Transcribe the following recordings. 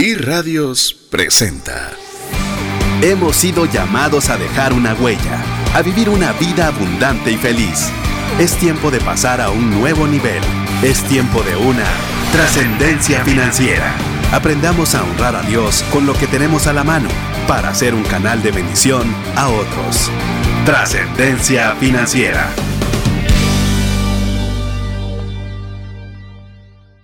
y Radios presenta. Hemos sido llamados a dejar una huella, a vivir una vida abundante y feliz. Es tiempo de pasar a un nuevo nivel. Es tiempo de una trascendencia financiera. Aprendamos a honrar a Dios con lo que tenemos a la mano para ser un canal de bendición a otros. Trascendencia financiera.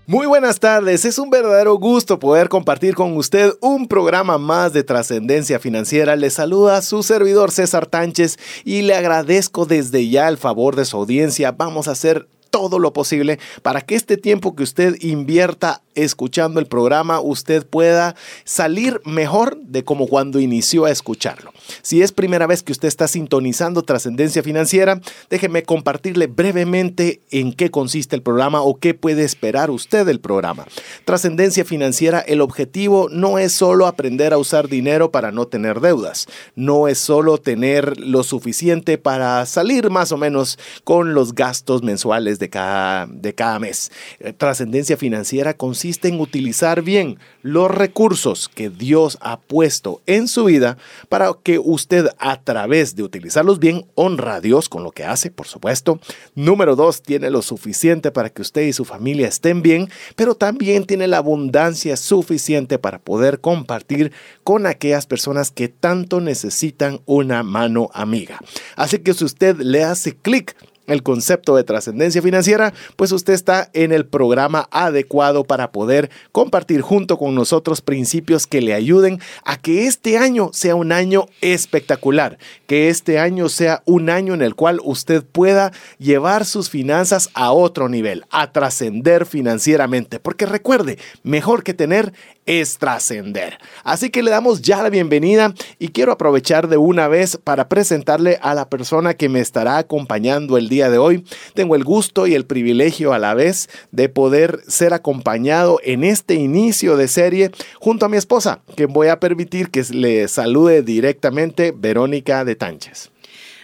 Muy buenas tardes, es un verdadero gusto poder compartir con usted un programa más de trascendencia financiera. Le saluda su servidor César Tánchez y le agradezco desde ya el favor de su audiencia. Vamos a hacer todo lo posible para que este tiempo que usted invierta escuchando el programa, usted pueda salir mejor de como cuando inició a escucharlo. Si es primera vez que usted está sintonizando Trascendencia Financiera, déjeme compartirle brevemente en qué consiste el programa o qué puede esperar usted del programa. Trascendencia Financiera, el objetivo no es solo aprender a usar dinero para no tener deudas, no es solo tener lo suficiente para salir más o menos con los gastos mensuales de cada, de cada mes. Trascendencia Financiera consiste en utilizar bien los recursos que Dios ha puesto en su vida para que usted a través de utilizarlos bien honra a Dios con lo que hace, por supuesto. Número dos, tiene lo suficiente para que usted y su familia estén bien, pero también tiene la abundancia suficiente para poder compartir con aquellas personas que tanto necesitan una mano amiga. Así que si usted le hace clic el concepto de trascendencia financiera, pues usted está en el programa adecuado para poder compartir junto con nosotros principios que le ayuden a que este año sea un año espectacular, que este año sea un año en el cual usted pueda llevar sus finanzas a otro nivel, a trascender financieramente, porque recuerde, mejor que tener es trascender. Así que le damos ya la bienvenida y quiero aprovechar de una vez para presentarle a la persona que me estará acompañando el día de hoy. Tengo el gusto y el privilegio a la vez de poder ser acompañado en este inicio de serie junto a mi esposa, que voy a permitir que le salude directamente Verónica de Tánchez.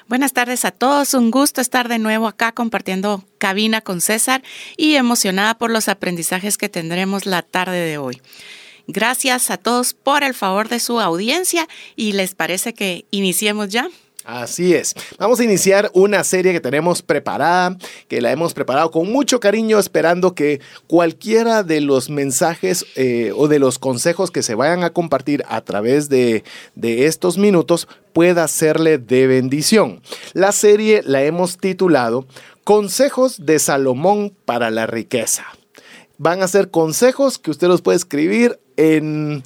Buenas tardes a todos, un gusto estar de nuevo acá compartiendo cabina con César y emocionada por los aprendizajes que tendremos la tarde de hoy. Gracias a todos por el favor de su audiencia y les parece que iniciemos ya. Así es. Vamos a iniciar una serie que tenemos preparada, que la hemos preparado con mucho cariño, esperando que cualquiera de los mensajes eh, o de los consejos que se vayan a compartir a través de, de estos minutos pueda serle de bendición. La serie la hemos titulado Consejos de Salomón para la riqueza van a ser consejos que usted los puede escribir en,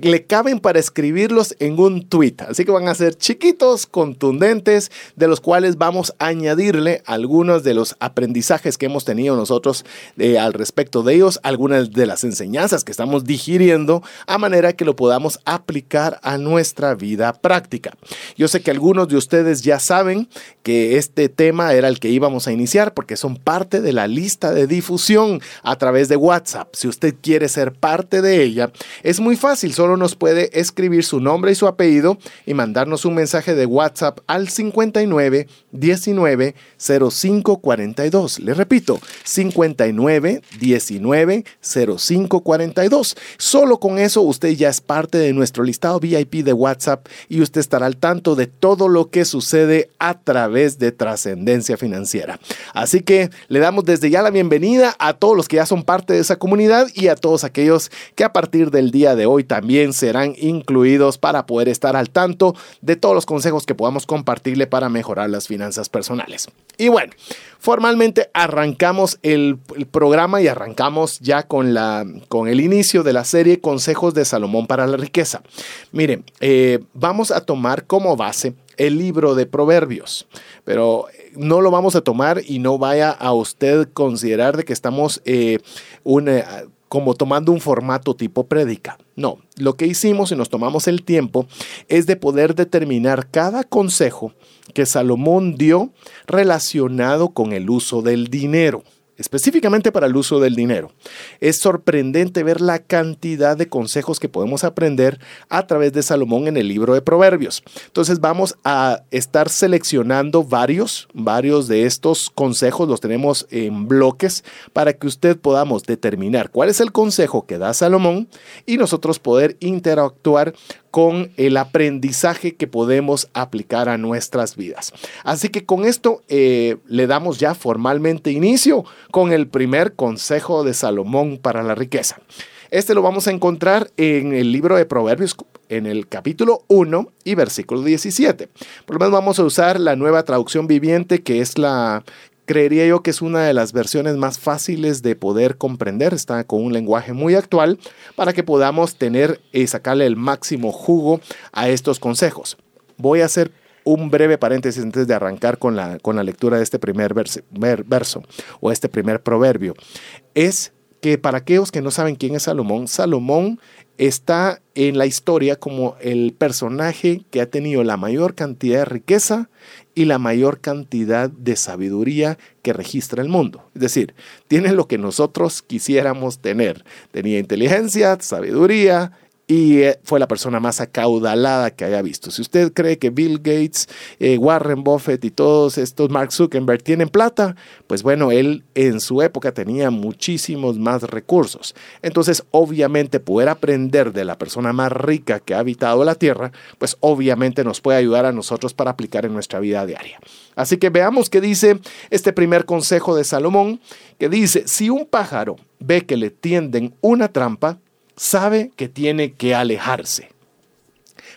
le caben para escribirlos en un tweet. Así que van a ser chiquitos, contundentes, de los cuales vamos a añadirle algunos de los aprendizajes que hemos tenido nosotros eh, al respecto de ellos, algunas de las enseñanzas que estamos digiriendo, a manera que lo podamos aplicar a nuestra vida práctica. Yo sé que algunos de ustedes ya saben que este tema era el que íbamos a iniciar porque son parte de la lista de difusión a través de WhatsApp. Si usted quiere ser parte de ella, es muy fácil, solo nos puede escribir su nombre y su apellido y mandarnos un mensaje de WhatsApp al 59 19 05 42. Le repito, 59 19 05 42. Solo con eso usted ya es parte de nuestro listado VIP de WhatsApp y usted estará al tanto de todo lo que sucede a través de trascendencia financiera. Así que le damos desde ya la bienvenida a todos los que ya son parte de esa comunidad y a todos aquellos que a del día de hoy también serán incluidos para poder estar al tanto de todos los consejos que podamos compartirle para mejorar las finanzas personales. Y bueno, formalmente arrancamos el, programa y arrancamos ya con, la, con el inicio de la serie Consejos de Salomón para la riqueza. Miren, eh, vamos a tomar como base el libro de Proverbios, pero no lo vamos a tomar y no vaya a usted considerar de que estamos eh, una como tomando un formato tipo prédica. No, lo que hicimos y nos tomamos el tiempo es de poder determinar cada consejo que Salomón dio relacionado con el uso del dinero. Específicamente para el uso del dinero. Es sorprendente ver la cantidad de consejos que podemos aprender a través de Salomón en el libro de Proverbios. Entonces vamos a estar seleccionando varios, varios de estos consejos, los tenemos en bloques para que usted podamos determinar cuál es el consejo que da Salomón y nosotros poder interactuar con el aprendizaje que podemos aplicar a nuestras vidas. Así que con esto eh, le damos ya formalmente inicio con el primer consejo de Salomón para la riqueza. Este lo vamos a encontrar en el libro de Proverbios, en el capítulo 1 y versículo 17. Por lo menos vamos a usar la nueva traducción viviente, que es la creería yo que es una de las versiones más fáciles de poder comprender, está con un lenguaje muy actual para que podamos tener y sacarle el máximo jugo a estos consejos. Voy a hacer un breve paréntesis antes de arrancar con la, con la lectura de este primer verso o este primer proverbio. Es que para aquellos que no saben quién es Salomón, Salomón está en la historia como el personaje que ha tenido la mayor cantidad de riqueza y la mayor cantidad de sabiduría que registra el mundo. Es decir, tiene lo que nosotros quisiéramos tener. Tenía inteligencia, sabiduría, y eh, fue la persona más acaudalada que haya visto. Si usted cree que Bill Gates, eh, Warren Buffett y todos estos, Mark Zuckerberg, tienen plata, pues bueno, él en su época tenía muchísimos más recursos. Entonces, obviamente, poder aprender de la persona más rica que ha habitado la Tierra, pues obviamente nos puede ayudar a nosotros para aplicar en nuestra vida diaria. Así que veamos qué dice este primer consejo de Salomón, que dice, si un pájaro ve que le tienden una trampa, sabe que tiene que alejarse.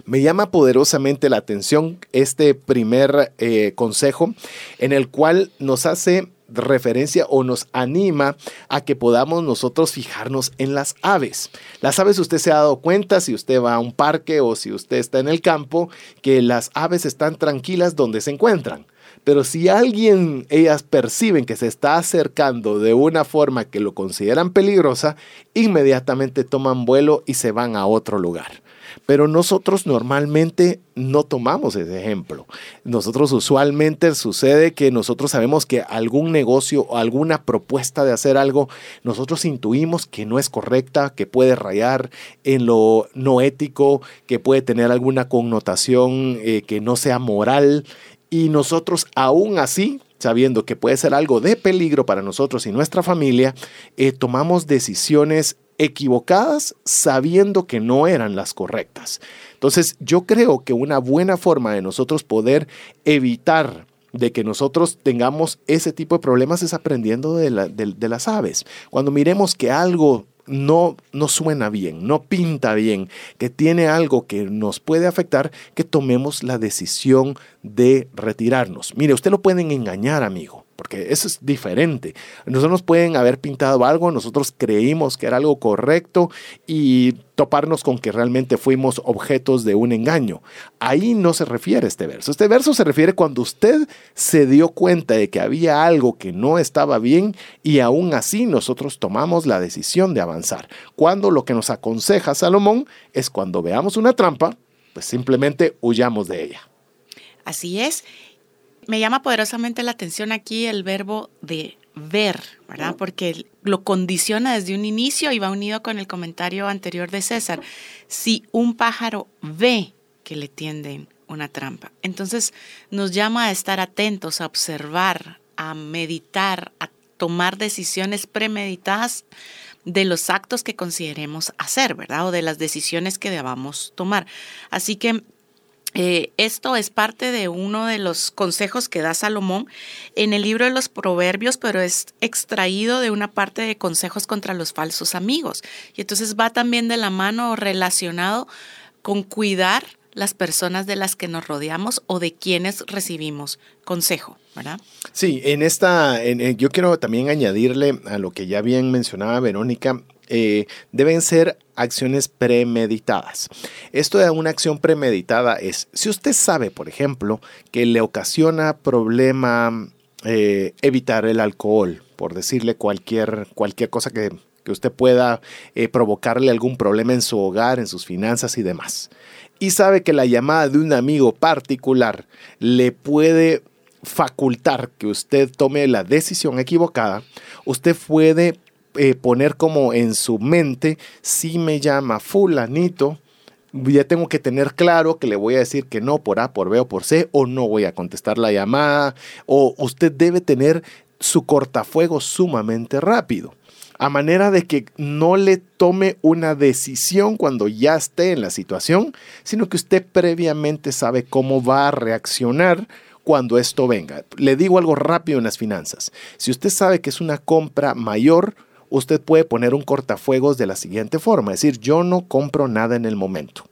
Me llama poderosamente la atención este primer eh, consejo en el cual nos hace referencia o nos anima a que podamos nosotros fijarnos en las aves. Las aves usted se ha dado cuenta si usted va a un parque o si usted está en el campo que las aves están tranquilas donde se encuentran. Pero si alguien, ellas perciben que se está acercando de una forma que lo consideran peligrosa, inmediatamente toman vuelo y se van a otro lugar. Pero nosotros normalmente no tomamos ese ejemplo. Nosotros usualmente sucede que nosotros sabemos que algún negocio o alguna propuesta de hacer algo, nosotros intuimos que no es correcta, que puede rayar en lo no ético, que puede tener alguna connotación eh, que no sea moral y nosotros aún así, sabiendo que puede ser algo de peligro para nosotros y nuestra familia, eh, tomamos decisiones equivocadas sabiendo que no eran las correctas. Entonces yo creo que una buena forma de nosotros poder evitar de que nosotros tengamos ese tipo de problemas es aprendiendo de, de las aves. Cuando miremos que algo no, no suena bien, no pinta bien, que tiene algo que nos puede afectar, que tomemos la decisión de retirarnos. Mire, usted lo pueden engañar, amigo porque eso es diferente. Nosotros nos pueden haber pintado algo, nosotros creímos que era algo correcto y toparnos con que realmente fuimos objetos de un engaño. Ahí no se refiere este verso. Este verso se refiere cuando usted se dio cuenta de que había algo que no estaba bien y aún así nosotros tomamos la decisión de avanzar. Cuando lo que nos aconseja Salomón es cuando veamos una trampa, pues simplemente huyamos de ella. Así es. Me llama poderosamente la atención aquí el verbo de ver, ¿verdad? Porque lo condiciona desde un inicio y va unido con el comentario anterior de César. Si un pájaro ve que le tienden una trampa, entonces nos llama a estar atentos, a observar, a meditar, a tomar decisiones premeditadas de los actos que consideremos hacer, ¿verdad? O de las decisiones que debamos tomar. Así que eh, esto es parte de uno de los consejos que da Salomón en el libro de los Proverbios, pero es extraído de una parte de consejos contra los falsos amigos. Y entonces va también de la mano relacionado con cuidar las personas de las que nos rodeamos o de quienes recibimos consejo, ¿verdad? Sí, en esta, yo quiero también añadirle a lo que ya bien mencionaba Verónica, eh, deben ser acciones premeditadas. Esto de una acción premeditada es, si usted sabe, por ejemplo, que le ocasiona problema eh, evitar el alcohol, por decirle cualquier, cualquier cosa que, usted pueda eh, provocarle algún problema en su hogar, en sus finanzas y demás. Y sabe que la llamada de un amigo particular le puede facultar que usted tome la decisión equivocada, usted puede eh, poner como en su mente, si me llama fulanito, ya tengo que tener claro que le voy a decir que no por A, por B o por C, o no voy a contestar la llamada, o usted debe tener su cortafuego sumamente rápido a manera de que no le tome una decisión cuando ya esté en la situación, sino que usted previamente sabe cómo va a reaccionar cuando esto venga. Le digo algo rápido en las finanzas. Si usted sabe que es una compra mayor, usted puede poner un cortafuegos de la siguiente forma, es decir, yo no compro nada en el momento.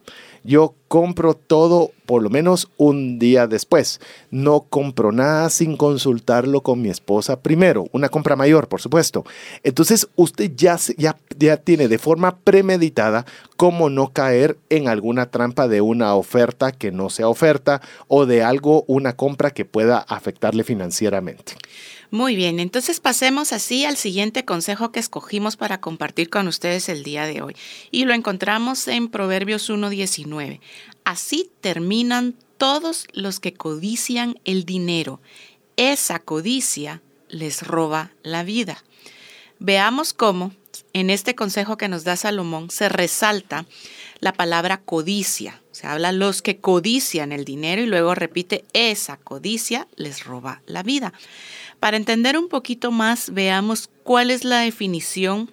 Yo compro todo por lo menos un día después. No compro nada sin consultarlo con mi esposa primero. Una compra mayor, por supuesto. Entonces usted ya, ya, ya tiene de forma premeditada cómo no caer en alguna trampa de una oferta que no sea oferta o de algo, una compra que pueda afectarle financieramente. Muy bien, entonces pasemos así al siguiente consejo que escogimos para compartir con ustedes el día de hoy. Y lo encontramos en Proverbios 1.19. Así terminan todos los que codician el dinero. Esa codicia les roba la vida. Veamos cómo en este consejo que nos da Salomón se resalta la palabra codicia. Se habla los que codician el dinero y luego repite, esa codicia les roba la vida. Para entender un poquito más, veamos cuál es la definición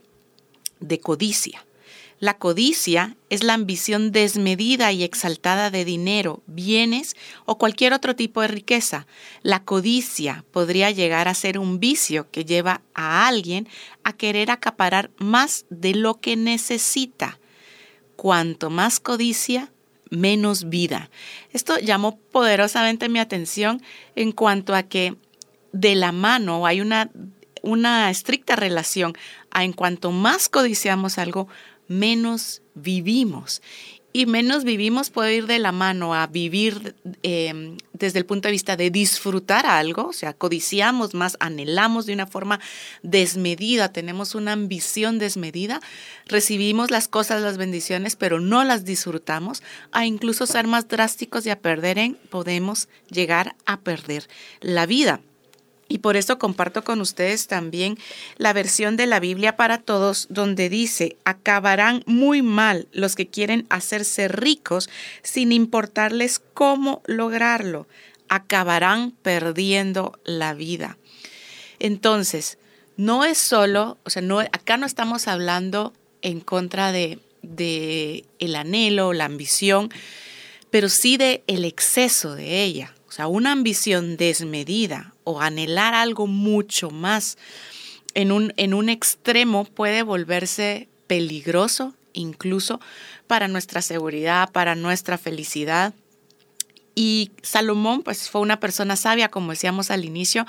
de codicia. La codicia es la ambición desmedida y exaltada de dinero, bienes o cualquier otro tipo de riqueza. La codicia podría llegar a ser un vicio que lleva a alguien a querer acaparar más de lo que necesita. Cuanto más codicia, menos vida. Esto llamó poderosamente mi atención en cuanto a que de la mano, hay una, una estricta relación a en cuanto más codiciamos algo, menos vivimos. Y menos vivimos puede ir de la mano a vivir em, desde el punto de vista de disfrutar algo, o sea, codiciamos más, anhelamos de una forma desmedida, tenemos una ambición desmedida, recibimos las cosas, las bendiciones, pero no las disfrutamos, a incluso ser más drásticos y a perder en, podemos llegar a perder la vida. Y por eso comparto con ustedes también la versión de la Biblia para todos, donde dice, acabarán muy mal los que quieren hacerse ricos sin importarles cómo lograrlo. Acabarán perdiendo la vida. Entonces, no es solo, o sea, no, acá no estamos hablando en contra de, de el anhelo, la ambición, pero sí de el exceso de ella. O sea, una ambición desmedida o anhelar algo mucho más en un, en un extremo puede volverse peligroso incluso para nuestra seguridad, para nuestra felicidad. Y Salomón, pues fue una persona sabia, como decíamos al inicio,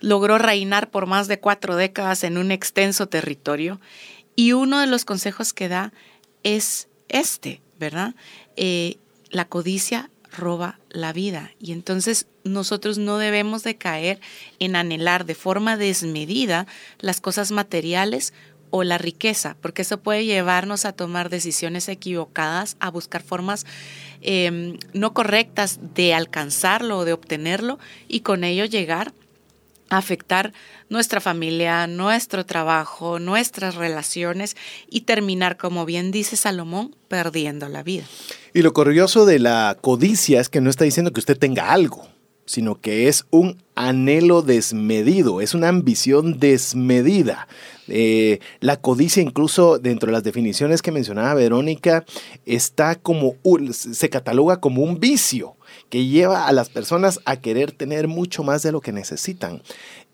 logró reinar por más de cuatro décadas en un extenso territorio. Y uno de los consejos que da es este, ¿verdad? Eh, la codicia roba la vida. Y entonces nosotros no debemos de caer en anhelar de forma desmedida las cosas materiales o la riqueza, porque eso puede llevarnos a tomar decisiones equivocadas, a buscar formas em, no correctas de alcanzarlo o de obtenerlo y con ello llegar afectar nuestra familia, nuestro trabajo, nuestras relaciones y terminar, como bien dice Salomón, perdiendo la vida. Y lo curioso de la codicia es que no está diciendo que usted tenga algo, sino que es un anhelo desmedido, es una ambición desmedida. Eh, la codicia, incluso dentro de las definiciones que mencionaba Verónica, está como, se cataloga como un vicio que lleva a las personas a querer tener mucho más de lo que necesitan.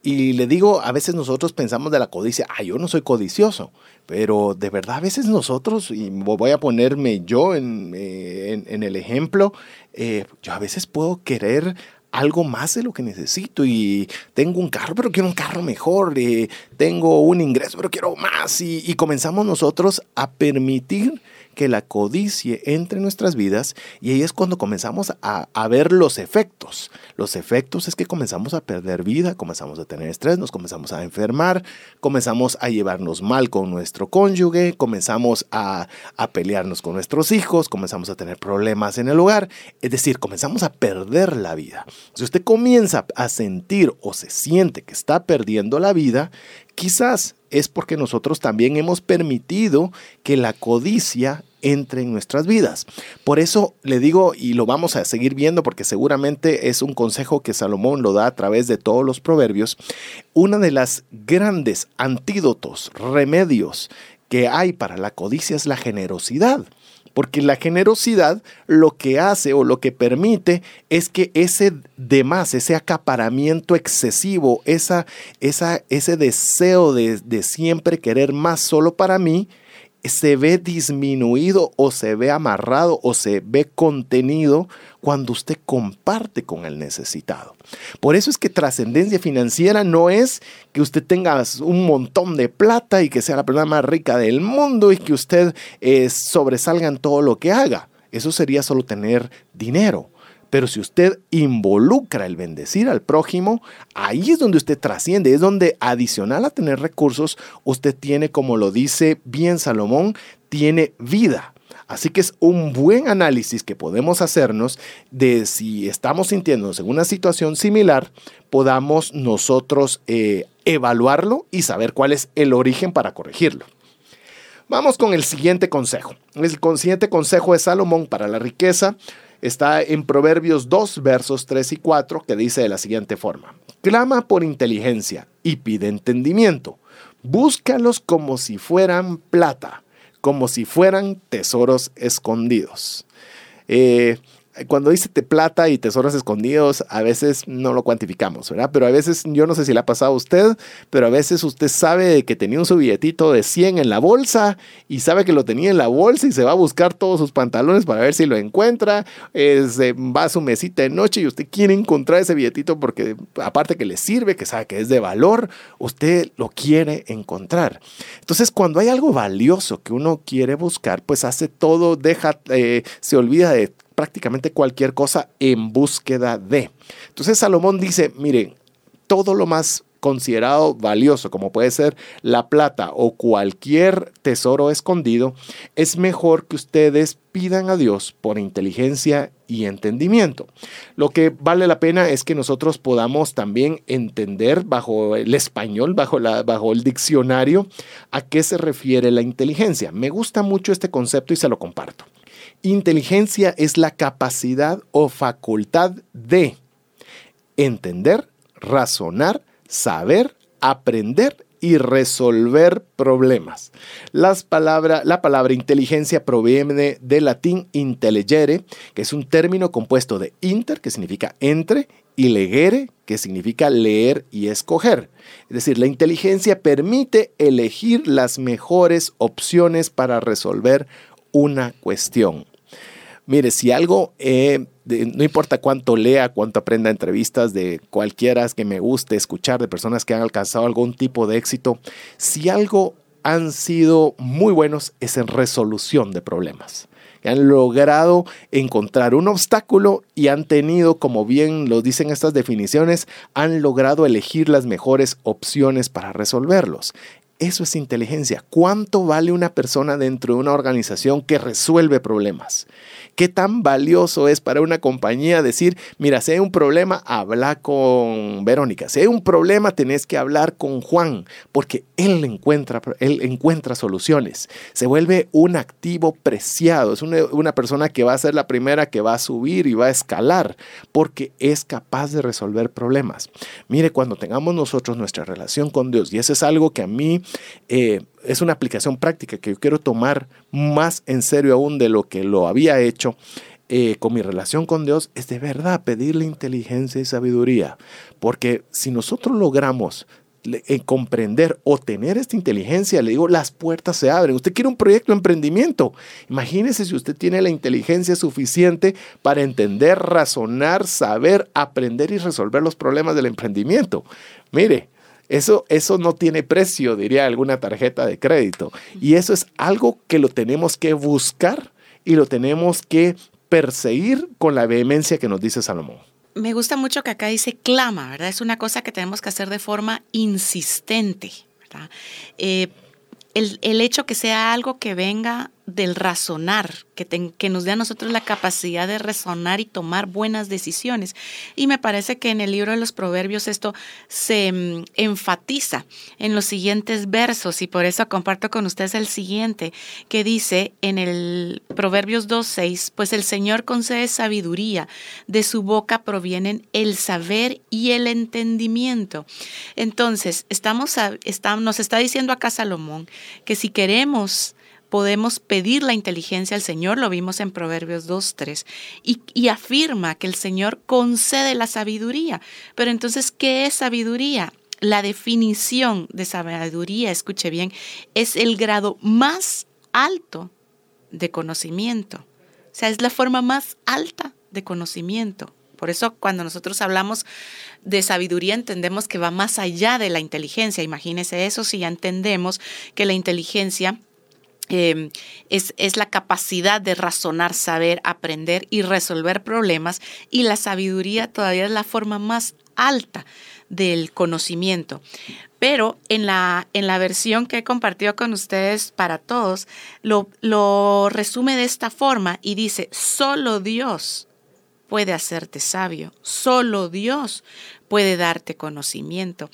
Y le digo, a veces nosotros pensamos de la codicia, ah, yo no soy codicioso, pero de verdad a veces nosotros, y voy a ponerme yo en, eh, el ejemplo, eh, yo a veces puedo querer algo más de lo que necesito y tengo un carro, pero quiero un carro mejor, eh, tengo un ingreso, pero quiero más y comenzamos nosotros a permitir que la codicia entre en nuestras vidas y ahí es cuando comenzamos a, a, ver los efectos. Los efectos es que comenzamos a perder vida, comenzamos a tener estrés, nos comenzamos a enfermar, comenzamos a llevarnos mal con nuestro cónyuge, comenzamos a, a pelearnos con nuestros hijos, comenzamos a tener problemas en el hogar, es decir, comenzamos a perder la vida. Si usted comienza a sentir o se siente que está perdiendo la vida, quizás es porque nosotros también hemos permitido que la codicia entre en nuestras vidas. Por eso le digo, y lo vamos a seguir viendo porque seguramente es un consejo que Salomón lo da a través de todos los proverbios, una de las grandes antídotos, remedios que hay para la codicia es la generosidad. Porque la generosidad lo que hace o lo que permite es que ese demás, ese acaparamiento excesivo, esa, esa, ese deseo de, de siempre querer más solo para mí, se ve disminuido o se ve amarrado o se ve contenido cuando usted comparte con el necesitado. Por eso es que trascendencia financiera no es que usted tenga un montón de plata y que sea la persona más rica del mundo y que usted eh, sobresalga en todo lo que haga. Eso sería solo tener dinero. Pero si usted involucra el bendecir al prójimo, ahí es donde usted trasciende, es donde adicional a tener recursos, usted tiene, como lo dice bien Salomón, tiene vida. Así que es un buen análisis que podemos hacernos de si estamos sintiéndonos en una situación similar, podamos nosotros eh, evaluarlo y saber cuál es el origen para corregirlo. Vamos con el siguiente consejo. El siguiente consejo de Salomón para la riqueza está en Proverbios 2, versos 3 y 4, que dice de la siguiente forma. Clama por inteligencia y pide entendimiento. Búscalos como si fueran plata, como si fueran tesoros escondidos. Eh, cuando dice te plata y tesoros escondidos, a veces no lo cuantificamos, ¿verdad? Pero a veces, yo no sé si le ha pasado a usted, pero a veces usted sabe que tenía un su billetito de 100 en la bolsa y sabe que lo tenía en la bolsa y se va a buscar todos sus pantalones para ver si lo encuentra, va a su mesita de noche y usted quiere encontrar ese billetito porque aparte que le sirve, que sabe que es de valor, usted lo quiere encontrar. Entonces, cuando hay algo valioso que uno quiere buscar, pues hace todo, deja, eh, se olvida de prácticamente cualquier cosa en búsqueda de. Entonces Salomón dice, miren, todo lo más considerado valioso, como puede ser la plata o cualquier tesoro escondido, es mejor que ustedes pidan a Dios por inteligencia y entendimiento. Lo que vale la pena es que nosotros podamos también entender bajo el español, bajo, la, bajo el diccionario, a qué se refiere la inteligencia. Me gusta mucho este concepto y se lo comparto. Inteligencia es la capacidad o facultad de entender, razonar, saber, aprender y resolver problemas. Las la palabra inteligencia proviene del latín intelligere, que es un término compuesto de inter, que significa entre, y legere, que significa leer y escoger. Es decir, la inteligencia permite elegir las mejores opciones para resolver una cuestión. Mire, si algo, eh, no importa cuánto lea, cuánto aprenda entrevistas de cualquiera que me guste escuchar, de personas que han alcanzado algún tipo de éxito, si algo han sido muy buenos es en resolución de problemas. Han logrado encontrar un obstáculo y han tenido, como bien lo dicen estas definiciones, han logrado elegir las mejores opciones para resolverlos. Eso es inteligencia. ¿Cuánto vale una persona dentro de una organización que resuelve problemas? ¿Qué tan valioso es para una compañía decir, mira, si hay un problema, habla con Verónica. Si hay un problema, tenés que hablar con Juan, porque él encuentra, él encuentra soluciones. Se vuelve un activo preciado. Es una, una persona que va a ser la primera que va a subir y va a escalar, porque es capaz de resolver problemas. Mire, cuando tengamos nosotros nuestra relación con Dios, y eso es algo que a mí eh, es una aplicación práctica que yo quiero tomar más en serio aún de lo que lo había hecho eh, con mi relación con Dios, es de verdad pedirle inteligencia y sabiduría. Porque si nosotros logramos eh, comprender o tener esta inteligencia, le digo, las puertas se abren. Usted quiere un proyecto de emprendimiento. Imagínese si usted tiene la inteligencia suficiente para entender, razonar, saber, aprender y resolver los problemas del emprendimiento. Mire, Eso, eso no tiene precio, diría alguna tarjeta de crédito. Y eso es algo que lo tenemos que buscar y lo tenemos que perseguir con la vehemencia que nos dice Salomón. Me gusta mucho que acá dice clama, ¿verdad? Es una cosa que tenemos que hacer de forma insistente, ¿verdad? Eh, el, el, hecho que sea algo que venga del razonar, que, que, nos dé a nosotros la capacidad de razonar y tomar buenas decisiones. Y me parece que en el libro de los Proverbios esto se mm, enfatiza en los siguientes versos y por eso comparto con ustedes el siguiente, que dice en el Proverbios 2.6, pues el Señor concede sabiduría, de su boca provienen el saber y el entendimiento. Entonces, estamos, estamos nos está diciendo acá Salomón que si queremos podemos pedir la inteligencia al Señor, lo vimos en Proverbios 2.3, y, y afirma que el Señor concede la sabiduría. Pero entonces, ¿qué es sabiduría? La definición de sabiduría, escuche bien, es el grado más alto de conocimiento. O sea, es la forma más alta de conocimiento. Por eso cuando nosotros hablamos de sabiduría entendemos que va más allá de la inteligencia. Imagínese eso si ya entendemos que la inteligencia eh, es, es, la capacidad de razonar, saber, aprender y resolver problemas y la sabiduría todavía es la forma más alta del conocimiento. Pero en la, en la versión que he compartido con ustedes para todos, lo, lo resume de esta forma y dice, solo Dios puede hacerte sabio, solo Dios puede darte conocimiento.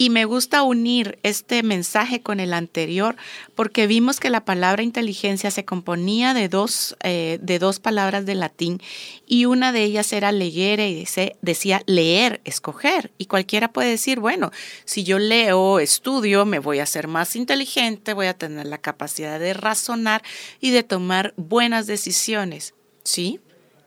Y me gusta unir este mensaje con el anterior porque vimos que la palabra inteligencia se componía de dos, eh, de dos palabras de latín y una de ellas era leer y decía leer, escoger. Y cualquiera puede decir, bueno, si yo leo, estudio, me voy a ser más inteligente, voy a tener la capacidad de razonar y de tomar buenas decisiones. Sí,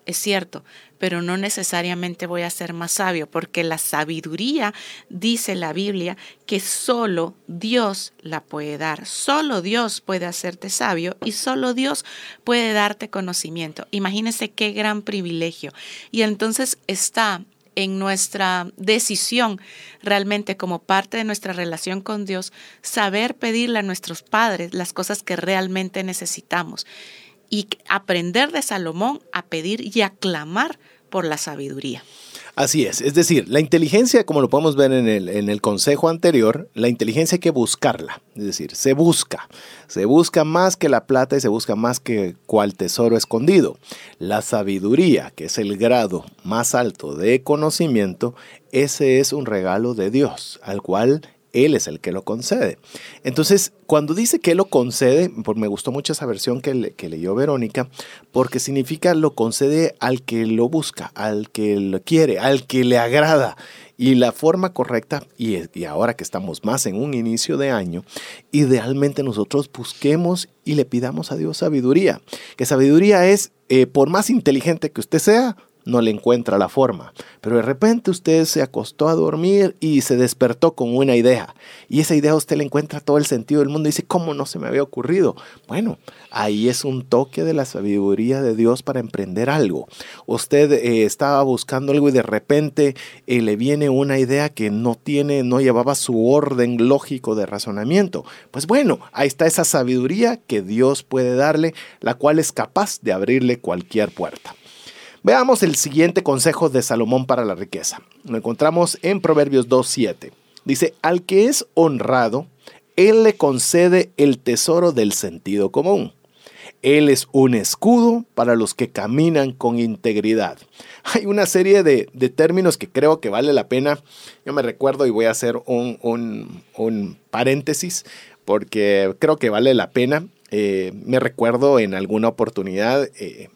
es cierto, pero no necesariamente voy a ser más sabio, porque la sabiduría, dice la Biblia, que solo Dios la puede dar. Solo Dios puede hacerte sabio y solo Dios puede darte conocimiento. Imagínense qué gran privilegio. Y entonces está en nuestra decisión realmente como parte de nuestra relación con Dios, saber pedirle a nuestros padres las cosas que realmente necesitamos y aprender de Salomón a pedir y a clamar por la sabiduría. Así es, es decir, la inteligencia, como lo podemos ver en el, en el consejo anterior, la inteligencia hay que buscarla, es decir, se busca, se busca más que la plata y se busca más que cual tesoro escondido. La sabiduría, que es el grado más alto de conocimiento, ese es un regalo de Dios, al cual él es el que lo concede. Entonces, cuando dice que lo concede, pues me gustó mucho esa versión que, que, leyó Verónica, porque significa lo concede al que lo busca, al que lo quiere, al que le agrada. Y la forma correcta, y, y ahora que estamos más en un inicio de año, idealmente nosotros busquemos y le pidamos a Dios sabiduría. Que sabiduría es, eh, por más inteligente que usted sea, no le encuentra la forma. Pero de repente usted se acostó a dormir y se despertó con una idea. Y esa idea usted le encuentra todo el sentido del mundo y dice, ¿cómo no se me había ocurrido? Bueno, ahí es un toque de la sabiduría de Dios para emprender algo. Usted eh, estaba buscando algo y de repente eh, le viene una idea que no tiene, no llevaba su orden lógico de razonamiento. Pues bueno, ahí está esa sabiduría que Dios puede darle, la cual es capaz de abrirle cualquier puerta. Veamos el siguiente consejo de Salomón para la riqueza. Lo encontramos en Proverbios 2.7. Dice, al que es honrado, él le concede el tesoro del sentido común. Él es un escudo para los que caminan con integridad. Hay una serie de, términos que creo que vale la pena. Yo me recuerdo y voy a hacer un, paréntesis porque creo que vale la pena. Eh, me recuerdo en alguna oportunidad eh,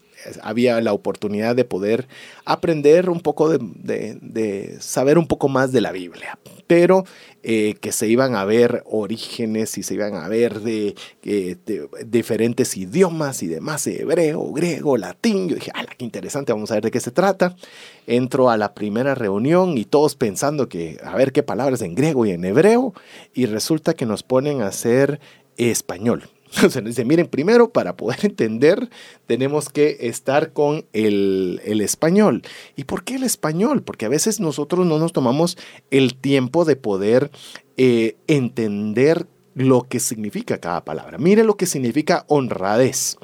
había la oportunidad de poder aprender un poco de, saber un poco más de la Biblia, pero eh, que se iban a ver orígenes y se iban a ver de, diferentes idiomas y demás, hebreo, griego, latín. Yo dije, ¡ah, qué interesante! Vamos a ver de qué se trata. Entro a la primera reunión y todos pensando que a ver qué palabras en griego y en hebreo, y resulta que nos ponen a hacer español. Sea, dice, miren, primero para poder entender tenemos que estar con el, el, español. ¿Y por qué el español? Porque a veces nosotros no nos tomamos el tiempo de poder eh, entender lo que significa cada palabra. Mire lo que significa honradez.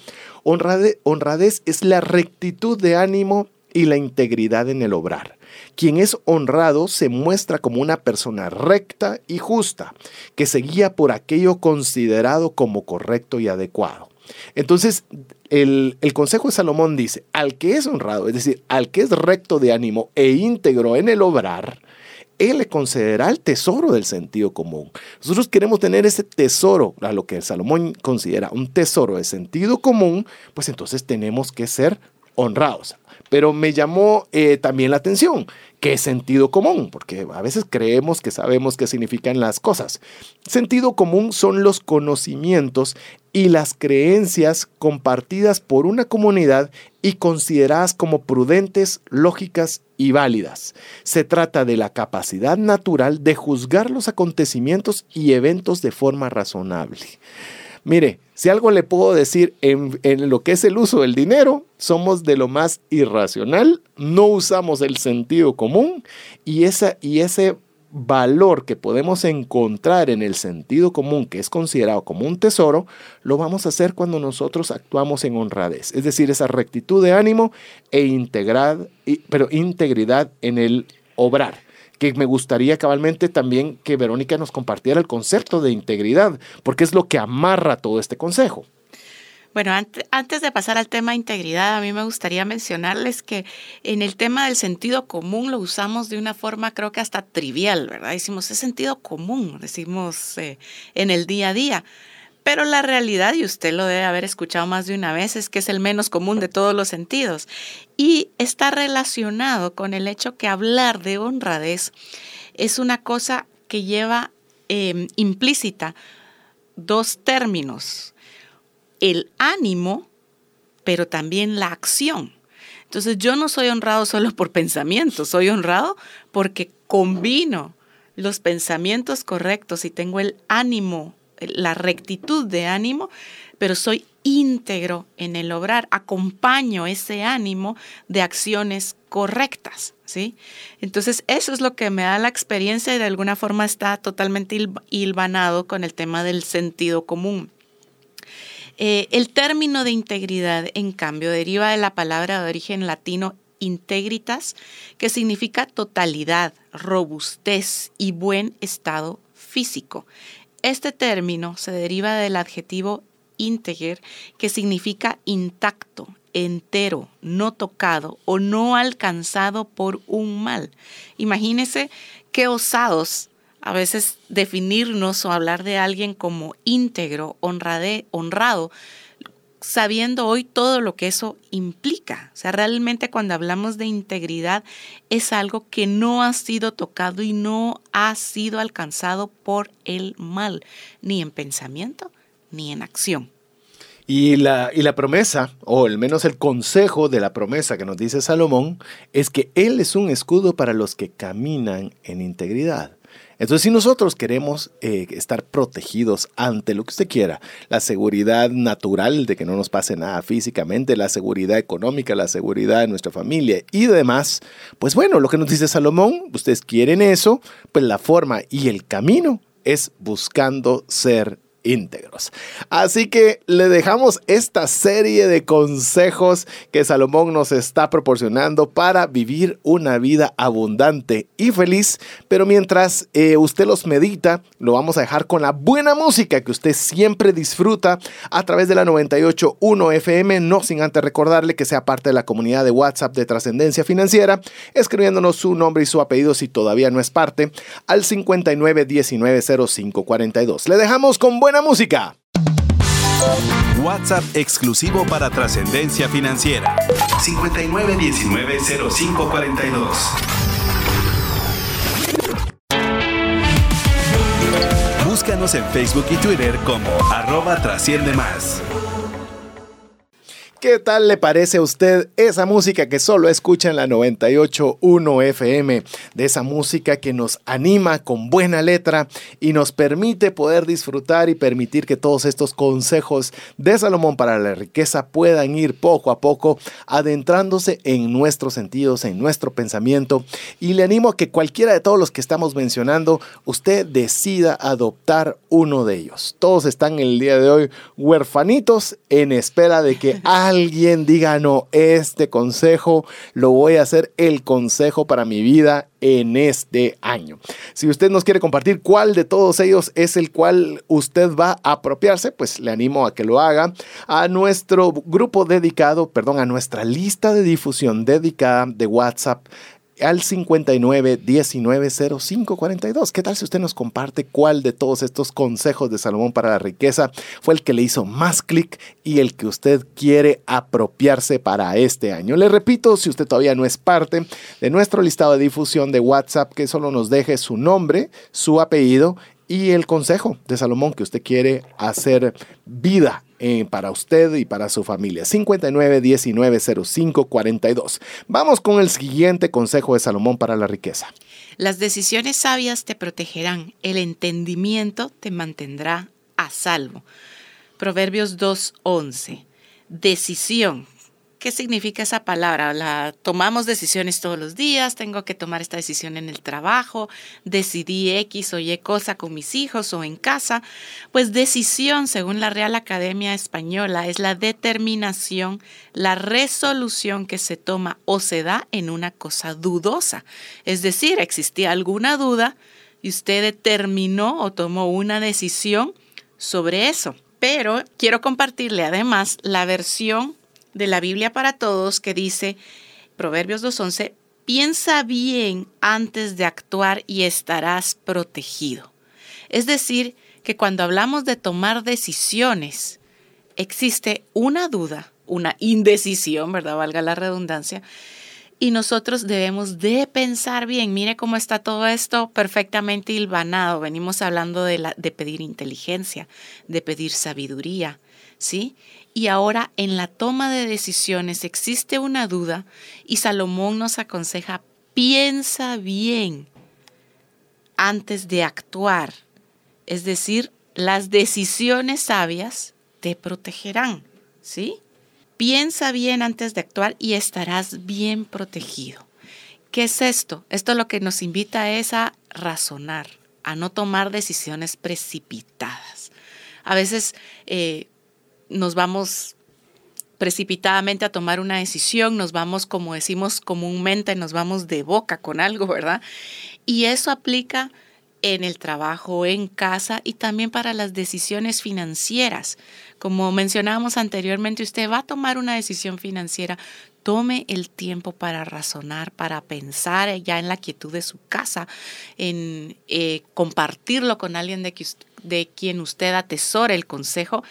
honradez. Honradez es la rectitud de ánimo y la integridad en el obrar. Quien es honrado se muestra como una persona recta y justa, que se guía por aquello considerado como correcto y adecuado. Entonces, el, el, consejo de Salomón dice, al que es honrado, es decir, al que es recto de ánimo e íntegro en el obrar, él le concederá el tesoro del sentido común. Nosotros queremos tener ese tesoro, a lo que Salomón considera un tesoro de sentido común, pues entonces tenemos que ser honrados. Pero me llamó eh, también la atención, ¿qué sentido común? Porque a veces creemos que sabemos qué significan las cosas. Sentido común son los conocimientos y las creencias compartidas por una comunidad y consideradas como prudentes, lógicas y válidas. Se trata de la capacidad natural de juzgar los acontecimientos y eventos de forma razonable. Mire, si algo le puedo decir en, lo que es el uso del dinero, somos de lo más irracional, no usamos el sentido común y, esa, y ese valor que podemos encontrar en el sentido común, que es considerado como un tesoro, lo vamos a hacer cuando nosotros actuamos en honradez, es decir, esa rectitud de ánimo e integridad, pero integridad en el obrar que me gustaría cabalmente también que Verónica nos compartiera el concepto de integridad, porque es lo que amarra todo este consejo. Bueno, antes de pasar al tema de integridad, a mí me gustaría mencionarles que en el tema del sentido común lo usamos de una forma creo que hasta trivial, ¿verdad? Decimos, es sentido común, decimos eh, en el día a día. Pero la realidad, y usted lo debe haber escuchado más de una vez, es que es el menos común de todos los sentidos. Y está relacionado con el hecho que hablar de honradez es una cosa que lleva em, implícita dos términos, el ánimo, pero también la acción. Entonces yo no soy honrado solo por pensamiento, soy honrado porque combino los pensamientos correctos y tengo el ánimo la rectitud de ánimo, pero soy íntegro en el obrar, acompaño ese ánimo de acciones correctas, ¿sí? Entonces, eso es lo que me da la experiencia y de alguna forma está totalmente hilvanado con el tema del sentido común. Eh, el término de integridad, en cambio, deriva de la palabra de origen latino integritas, que significa totalidad, robustez y buen estado físico. Este término se deriva del adjetivo ínteger, que significa intacto, entero, no tocado o no alcanzado por un mal. Imagínese qué osados a veces definirnos o hablar de alguien como íntegro, honrado, sabiendo hoy todo lo que eso implica. O sea, realmente cuando hablamos de integridad es algo que no ha sido tocado y no ha sido alcanzado por el mal, ni en pensamiento ni en acción. Y la, y la promesa, o al menos el consejo de la promesa que nos dice Salomón, es que Él es un escudo para los que caminan en integridad. Entonces, si nosotros queremos eh, estar protegidos ante lo que usted quiera, la seguridad natural de que no nos pase nada físicamente, la seguridad económica, la seguridad de nuestra familia y demás, pues bueno, lo que nos dice Salomón, ustedes quieren eso, pues la forma y el camino es buscando ser íntegros. Así que le dejamos esta serie de consejos que Salomón nos está proporcionando para vivir una vida abundante y feliz. Pero mientras eh, usted los medita, lo vamos a dejar con la buena música que usted siempre disfruta a través de la 98.1 FM, no sin antes recordarle que sea parte de la comunidad de WhatsApp de Trascendencia Financiera, escribiéndonos su nombre y su apellido si todavía no es parte, al 59190542. Le dejamos con buena música. WhatsApp exclusivo para trascendencia financiera. 59190542. Búscanos en Facebook y Twitter como arroba trasciende más. ¿Qué tal le parece a usted esa música que solo escucha en la 98.1 FM? De esa música que nos anima con buena letra y nos permite poder disfrutar y permitir que todos estos consejos de Salomón para la riqueza puedan ir poco a poco adentrándose en nuestros sentidos, en nuestro pensamiento. Y le animo a que cualquiera de todos los que estamos mencionando, usted decida adoptar uno de ellos. Todos están el día de hoy huerfanitos en espera de que alguien diga, no, este consejo lo voy a hacer el consejo para mi vida en este año. Si usted nos quiere compartir cuál de todos ellos es el cual usted va a apropiarse, pues le animo a que lo haga a nuestro grupo dedicado, perdón, a nuestra lista de difusión dedicada de WhatsApp al 59 19 05 42. ¿Qué tal si usted nos comparte cuál de todos estos consejos de Salomón para la riqueza fue el que le hizo más clic y el que usted quiere apropiarse para este año? Le repito, si usted todavía no es parte de nuestro listado de difusión de WhatsApp, que solo nos deje su nombre, su apellido y el consejo de Salomón que usted quiere hacer vida eh, para usted y para su familia. 59 19 05 42. Vamos con el siguiente consejo de Salomón para la riqueza. Las decisiones sabias te protegerán, el entendimiento te mantendrá a salvo. Proverbios 2.11. Decisión. ¿Qué significa esa palabra? La tomamos decisiones todos los días, tengo que tomar esta decisión en el trabajo, decidí X o Y cosa con mis hijos o en casa. Pues decisión, según la Real Academia Española, es la determinación, la resolución que se toma o se da en una cosa dudosa. Es decir, existía alguna duda y usted determinó o tomó una decisión sobre eso. Pero quiero compartirle además la versión de la Biblia para Todos que dice, Proverbios 2.11, piensa bien antes de actuar y estarás protegido. Es decir, que cuando hablamos de tomar decisiones, existe una duda, una indecisión, ¿verdad? Valga la redundancia. Y nosotros debemos de pensar bien. Mire cómo está todo esto perfectamente hilvanado. Venimos hablando de, la, de pedir inteligencia, de pedir sabiduría, ¿sí? Y ahora en la toma de decisiones existe una duda y Salomón nos aconseja, piensa bien antes de actuar. Es decir, las decisiones sabias te protegerán, ¿sí? Piensa bien antes de actuar y estarás bien protegido. ¿Qué es esto? Esto lo que nos invita es a razonar, a no tomar decisiones precipitadas. A veces eh, nos vamos precipitadamente a tomar una decisión, nos vamos, como decimos comúnmente, nos vamos de boca con algo, ¿verdad? Y eso aplica en el trabajo, en casa y también para las decisiones financieras. Como mencionábamos anteriormente, usted va a tomar una decisión financiera, tome el tiempo para razonar, para pensar ya en la quietud de su casa, en eh, compartirlo con alguien de, de quien usted atesore el consejo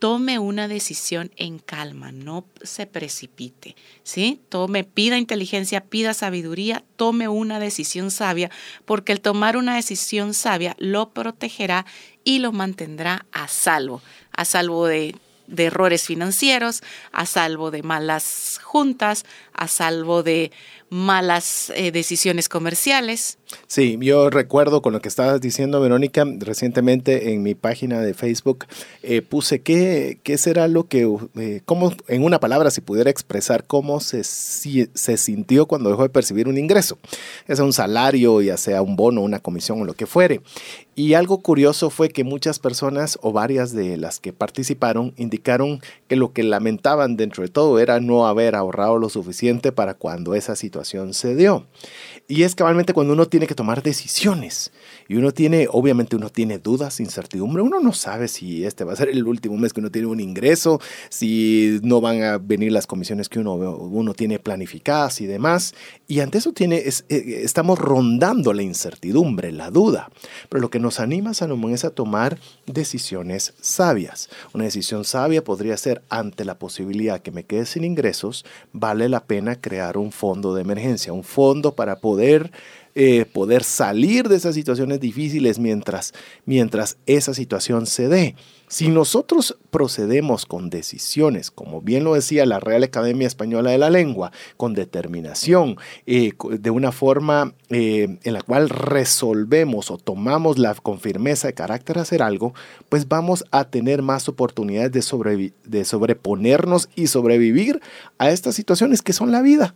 tome una decisión en calma, no se precipite, ¿sí? Tome, pida inteligencia, pida sabiduría, tome una decisión sabia, porque el tomar una decisión sabia lo protegerá y lo mantendrá a salvo, a salvo de, de errores financieros, a salvo de malas juntas, a salvo de malas eh, decisiones comerciales. Sí, yo recuerdo con lo que estabas diciendo, Verónica, recientemente en mi página de Facebook eh, puse qué, será lo que, eh, cómo, en una palabra, si pudiera expresar cómo se, se sintió cuando dejó de percibir un ingreso, ya sea un salario, ya sea un bono, una comisión o lo que fuere. Y algo curioso fue que muchas personas o varias de las que participaron indicaron que lo que lamentaban dentro de todo era no haber ahorrado lo suficiente para cuando esa situación se dio. Y es cabalmente cuando uno tiene que tomar decisiones y uno tiene, obviamente uno tiene dudas, incertidumbre, uno no sabe si este va a ser el último mes que uno tiene un ingreso, si no van a venir las comisiones que uno, uno tiene planificadas y demás. Y ante eso tiene, eh, estamos rondando la incertidumbre, la duda. Pero lo que nos anima, Salomón, es a tomar decisiones sabias. Una decisión sabia podría ser ante la posibilidad que me quede sin ingresos, vale la pena crear un fondo de emergencia, un fondo para poder eh, poder salir de esas situaciones difíciles mientras, mientras esa situación se dé. Si nosotros procedemos con decisiones, como bien lo decía la Real Academia Española de la Lengua, con determinación, eh, de una forma eh, en la cual resolvemos o tomamos la, con firmeza de carácter hacer algo, pues vamos a tener más oportunidades de, de sobreponernos y sobrevivir a estas situaciones que son la vida.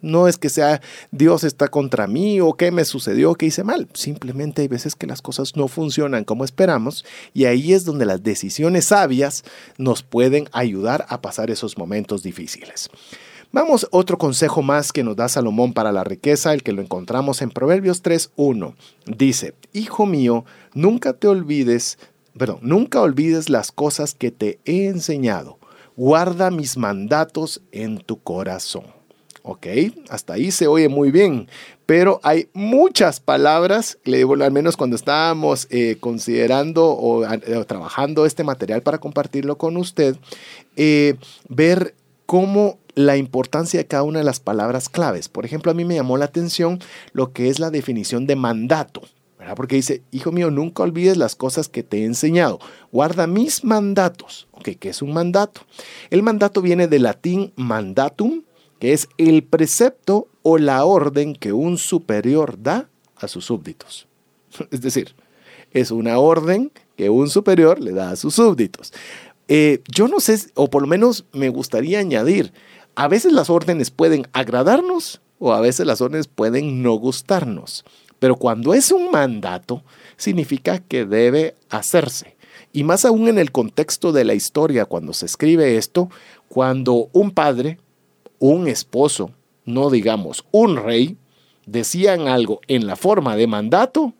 No es que sea Dios está contra mí o qué me sucedió, qué hice mal. Simplemente hay veces que las cosas no funcionan como esperamos y ahí es donde las decisiones sabias nos pueden ayudar a pasar esos momentos difíciles. Vamos, otro consejo más que nos da Salomón para la riqueza, el que lo encontramos en Proverbios 3.1. Dice, Hijo mío, nunca te olvides, perdón, nunca olvides las cosas que te he enseñado. Guarda mis mandatos en tu corazón. Ok, hasta ahí se oye muy bien, pero hay muchas palabras, le digo al menos cuando estábamos eh, considerando o, trabajando este material para compartirlo con usted, eh, ver cómo la importancia de cada una de las palabras claves. Por ejemplo, a mí me llamó la atención lo que es la definición de mandato. ¿verdad? Porque dice, hijo mío, nunca olvides las cosas que te he enseñado. Guarda mis mandatos. Ok, ¿qué es un mandato? El mandato viene del latín mandatum, que es el precepto o la orden que un superior da a sus súbditos. Es decir, es una orden que un superior le da a sus súbditos. Eh, yo no sé, o por lo menos me gustaría añadir, a veces las órdenes pueden agradarnos o a veces las órdenes pueden no gustarnos. Pero cuando es un mandato, significa que debe hacerse. Y más aún en el contexto de la historia, cuando se escribe esto, cuando un padre un esposo, no digamos un rey, decían algo en la forma de mandato,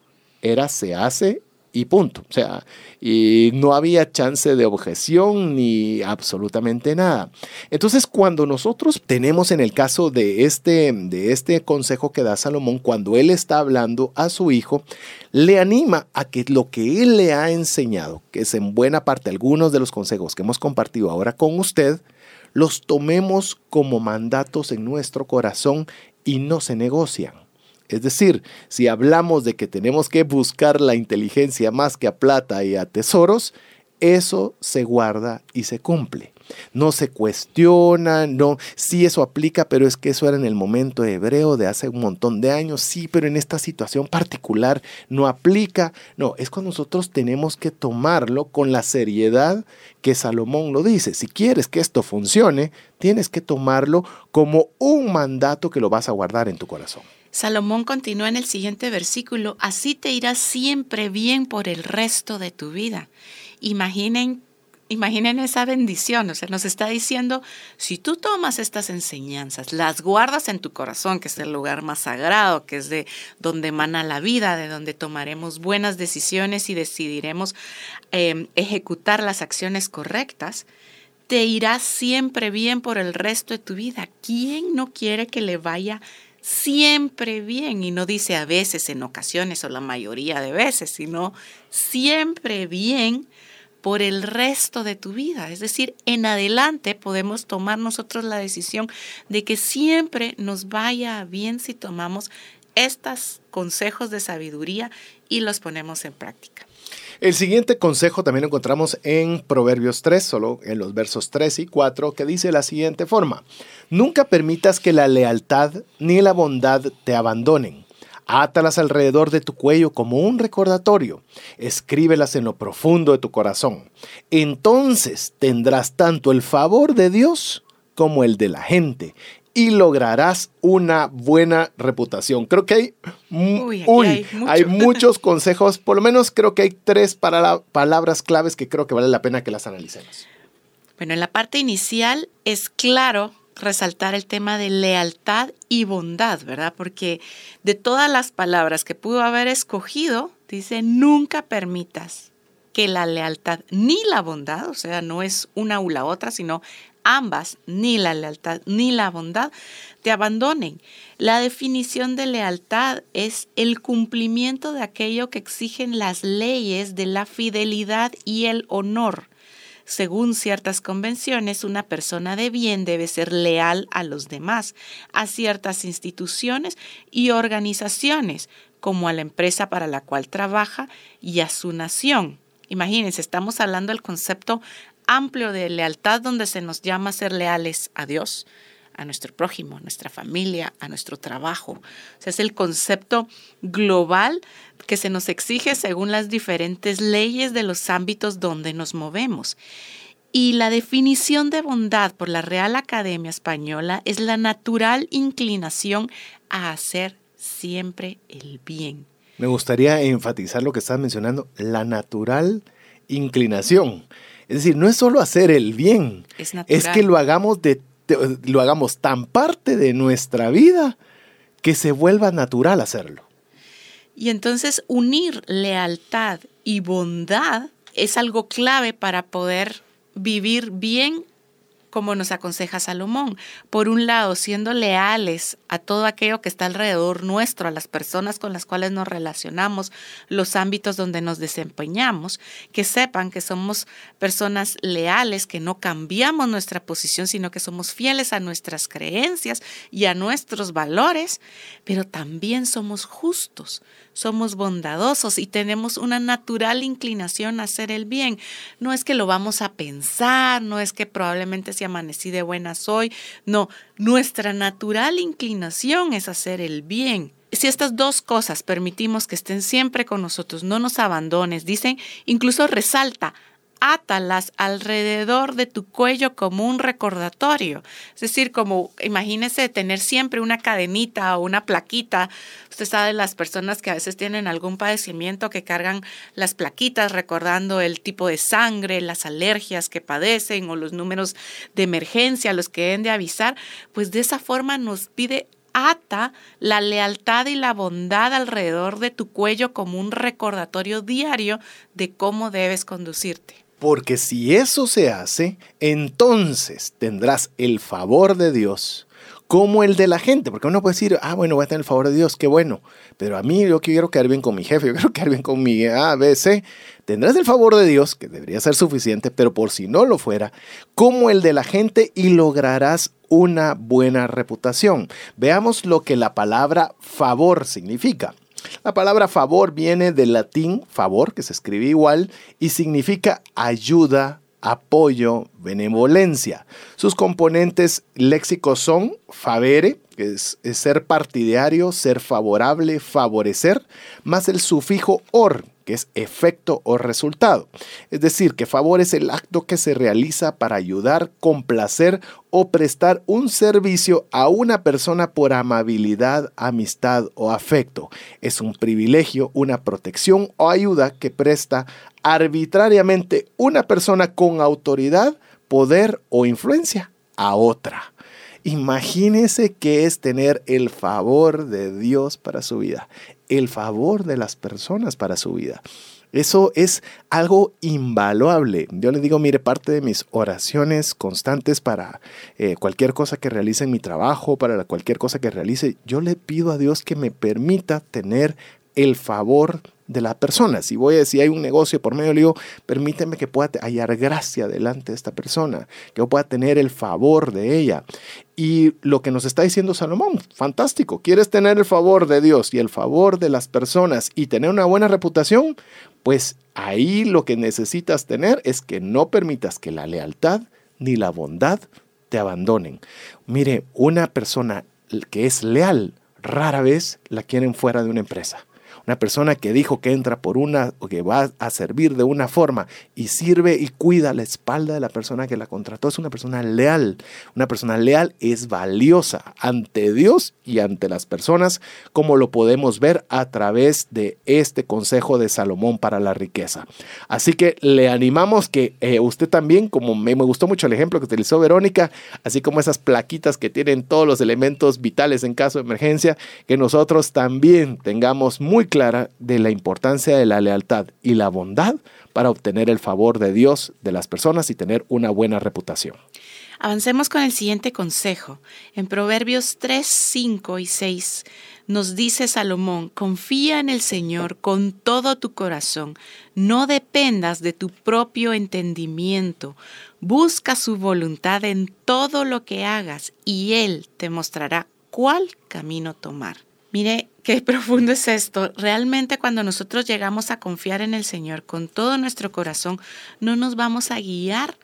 era se hace y punto. O sea, y no había chance de objeción ni absolutamente nada. Entonces, cuando nosotros tenemos en el caso de este, de este consejo que da Salomón, cuando él está hablando a su hijo, le anima a que lo que él le ha enseñado, que es en buena parte algunos de los consejos que hemos compartido ahora con usted, los tomemos como mandatos en nuestro corazón y no se negocian. Es decir, si hablamos de que tenemos que buscar la inteligencia más que a plata y a tesoros, eso se guarda y se cumple. No se cuestiona, no, sí eso aplica, pero es que eso era en el momento hebreo de hace un montón de años, sí, pero en esta situación particular no aplica. No, es cuando nosotros tenemos que tomarlo con la seriedad que Salomón lo dice. Si quieres que esto funcione, tienes que tomarlo como un mandato que lo vas a guardar en tu corazón. Salomón continúa en el siguiente versículo, así te irás siempre bien por el resto de tu vida. Imaginen imaginen esa bendición, o sea, nos está diciendo, si tú tomas estas enseñanzas, las guardas en tu corazón, que es el lugar más sagrado, que es de donde emana la vida, de donde tomaremos buenas decisiones y decidiremos em, ejecutar las acciones correctas, te irá siempre bien por el resto de tu vida. ¿Quién no quiere que le vaya siempre bien? Y no dice a veces, en ocasiones o la mayoría de veces, sino siempre bien por el resto de tu vida. Es decir, en adelante podemos tomar nosotros la decisión de que siempre nos vaya bien si tomamos estos consejos de sabiduría y los ponemos en práctica. El siguiente consejo también lo encontramos en Proverbios 3, solo en los versos 3 y 4, que dice la siguiente forma, Nunca permitas que la lealtad ni la bondad te abandonen Átalas alrededor de tu cuello como un recordatorio. Escríbelas en lo profundo de tu corazón. Entonces tendrás tanto el favor de Dios como el de la gente y lograrás una buena reputación. Creo que hay, hay, muchos consejos, por lo menos creo que hay tres palabras claves que creo que vale la pena que las analicemos. Bueno, en la parte inicial es claro resaltar el tema de lealtad y bondad, ¿verdad? Porque de todas las palabras que pudo haber escogido, dice, nunca permitas que la lealtad ni la bondad, o sea, no es una u la otra, sino ambas, ni la lealtad ni la bondad, te abandonen. La definición de lealtad es el cumplimiento de aquello que exigen las leyes de la fidelidad y el honor según ciertas convenciones, una persona de bien debe ser leal a los demás, a ciertas instituciones y organizaciones, como a la empresa para la cual trabaja y a su nación. Imagínense, estamos hablando del concepto amplio de lealtad donde se nos llama ser leales a Dios, a nuestro prójimo, a nuestra familia, a nuestro trabajo. O sea, es el concepto global que se nos exige según las diferentes leyes de los ámbitos donde nos movemos. Y la definición de bondad por la Real Academia Española es la natural inclinación a hacer siempre el bien. Me gustaría enfatizar lo que estás mencionando, la natural inclinación. Es decir, no es solo hacer el bien, Es, es que lo hagamos, de, lo hagamos tan parte de nuestra vida que se vuelva natural hacerlo. Y entonces unir lealtad y bondad es algo clave para poder vivir bien como nos aconseja Salomón. Por un lado, siendo leales a todo aquello que está alrededor nuestro, a las personas con las cuales nos relacionamos, los ámbitos donde nos desempeñamos, que sepan que somos personas leales, que no cambiamos nuestra posición, sino que somos fieles a nuestras creencias y a nuestros valores, pero también somos justos, somos bondadosos y tenemos una natural inclinación a hacer el bien. No es que lo vamos a pensar, no es que probablemente si amanecí de buenas hoy, no, nuestra natural inclinación es hacer el bien. Si estas dos cosas permitimos que estén siempre con nosotros, no nos abandones, dicen, incluso resalta, átalas alrededor de tu cuello como un recordatorio. Es decir, como imagínese tener siempre una cadenita o una plaquita. Usted sabe las personas que a veces tienen algún padecimiento que cargan las plaquitas recordando el tipo de sangre, las alergias que padecen o los números de emergencia, los que deben de avisar, pues de esa forma nos pide ata la lealtad y la bondad alrededor de tu cuello como un recordatorio diario de cómo debes conducirte. Porque si eso se hace, entonces tendrás el favor de Dios como el de la gente. Porque uno puede decir, ah, bueno, voy a tener el favor de Dios, qué bueno. Pero a mí yo quiero quedar bien con mi jefe, yo quiero quedar bien con mi A, B, C. Tendrás el favor de Dios, que debería ser suficiente, pero por si no lo fuera, como el de la gente y lograrás una buena reputación. Veamos lo que la palabra favor significa. La palabra favor viene del latín favor, que se escribe igual, y significa ayuda, apoyo, benevolencia. Sus componentes léxicos son favere, que es, ser partidario, ser favorable, favorecer, más el sufijo or, que es efecto o resultado. Es decir, que favor es el acto que se realiza para ayudar, complacer o prestar un servicio a una persona por amabilidad, amistad o afecto. Es un privilegio, una protección o ayuda que presta arbitrariamente una persona con autoridad, poder o influencia a otra. Imagínese que es tener el favor de Dios para su vida, el favor de las personas para su vida. Eso es algo invaluable. Yo le digo, mire, parte de mis oraciones constantes para eh, cualquier cosa que realice en mi trabajo, para cualquier cosa que realice, yo le pido a Dios que me permita tener el favor de la persona. Si voy a decir hay un negocio por medio, le digo, permíteme que pueda hallar gracia delante de esta persona, que yo pueda tener el favor de ella. Y lo que nos está diciendo Salomón, fantástico, ¿quieres tener el favor de Dios y el favor de las personas y tener una buena reputación? Pues ahí lo que necesitas tener es que no permitas que la lealtad ni la bondad te abandonen. Mire, una persona que es leal, rara vez la quieren fuera de una empresa. Una persona que dijo que entra por una o que va a servir de una forma y sirve y cuida la espalda de la persona que la contrató es una persona leal. Una persona leal es valiosa ante Dios y ante las personas, como lo podemos ver a través de este consejo de Salomón para la riqueza. Así que le animamos que eh, usted también, como me, me gustó mucho el ejemplo que utilizó Verónica, así como esas plaquitas que tienen todos los elementos vitales en caso de emergencia, que nosotros también tengamos muy clara de la importancia de la lealtad y la bondad para obtener el favor de Dios de las personas y tener una buena reputación. Avancemos con el siguiente consejo. En Proverbios 3, 5 y 6 nos dice Salomón, confía en el Señor con todo tu corazón, no dependas de tu propio entendimiento, busca su voluntad en todo lo que hagas y Él te mostrará cuál camino tomar. Mire, qué profundo es esto. Realmente cuando nosotros llegamos a confiar en el Señor con todo nuestro corazón, no nos vamos a guiar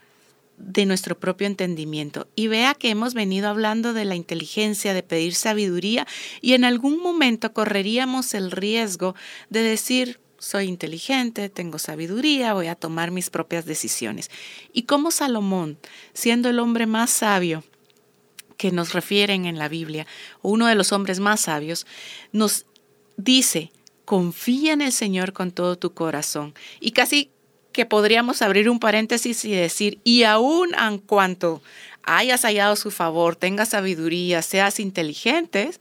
de nuestro propio entendimiento. Y vea que hemos venido hablando de la inteligencia, de pedir sabiduría, y en algún momento correríamos el riesgo de decir, soy inteligente, tengo sabiduría, voy a tomar mis propias decisiones. Y como Salomón, siendo el hombre más sabio que nos refieren en la Biblia, uno de los hombres más sabios, nos dice, confía en el Señor con todo tu corazón. Y casi que podríamos abrir un paréntesis y decir, y aún en cuanto hayas hallado su favor, tengas sabiduría, seas inteligentes,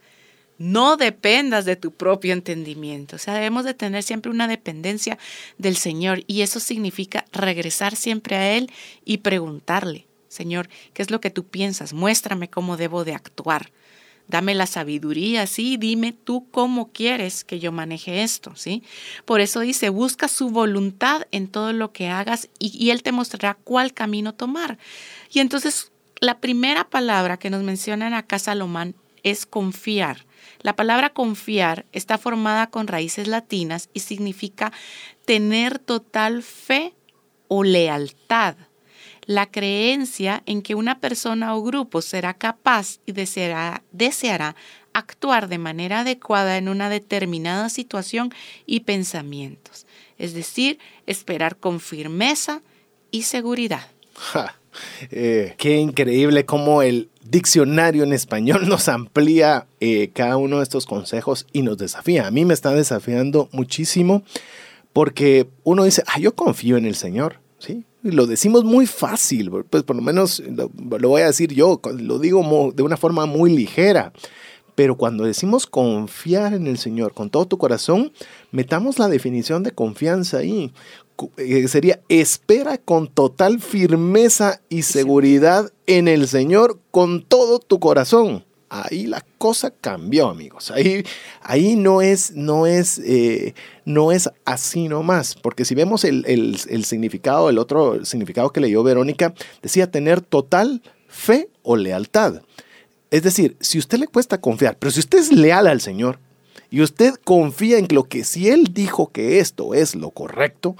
no dependas de tu propio entendimiento. O sea, debemos de tener siempre una dependencia del Señor y eso significa regresar siempre a Él y preguntarle, Señor, ¿qué es lo que tú piensas? Muéstrame cómo debo de actuar dame la sabiduría, sí, dime tú cómo quieres que yo maneje esto, ¿sí? Por eso dice, busca su voluntad en todo lo que hagas y, Él te mostrará cuál camino tomar. Y entonces, la primera palabra que nos mencionan acá Salomón es confiar. La palabra confiar está formada con raíces latinas y significa tener total fe o lealtad la creencia en que una persona o grupo será capaz y deseará, deseará actuar de manera adecuada en una determinada situación y pensamientos, es decir, esperar con firmeza y seguridad. Eh, qué increíble cómo el diccionario en español nos amplía eh, cada uno de estos consejos y nos desafía. A mí me está desafiando muchísimo porque uno dice, ah, yo confío en el Señor, ¿sí? Lo decimos muy fácil, pues por lo menos lo, voy a decir yo, lo digo de una forma muy ligera. Pero cuando decimos confiar en el Señor con todo tu corazón, metamos la definición de confianza ahí. Eh, sería espera con total firmeza y seguridad en el Señor con todo tu corazón ahí la cosa cambió, amigos. Ahí, ahí no, es, no, es, eh, no es así nomás, porque si vemos el, el, significado, el otro significado que leyó Verónica, decía tener total fe o lealtad. Es decir, si usted le cuesta confiar, pero si usted es leal al Señor y usted confía en lo que si Él dijo que esto es lo correcto,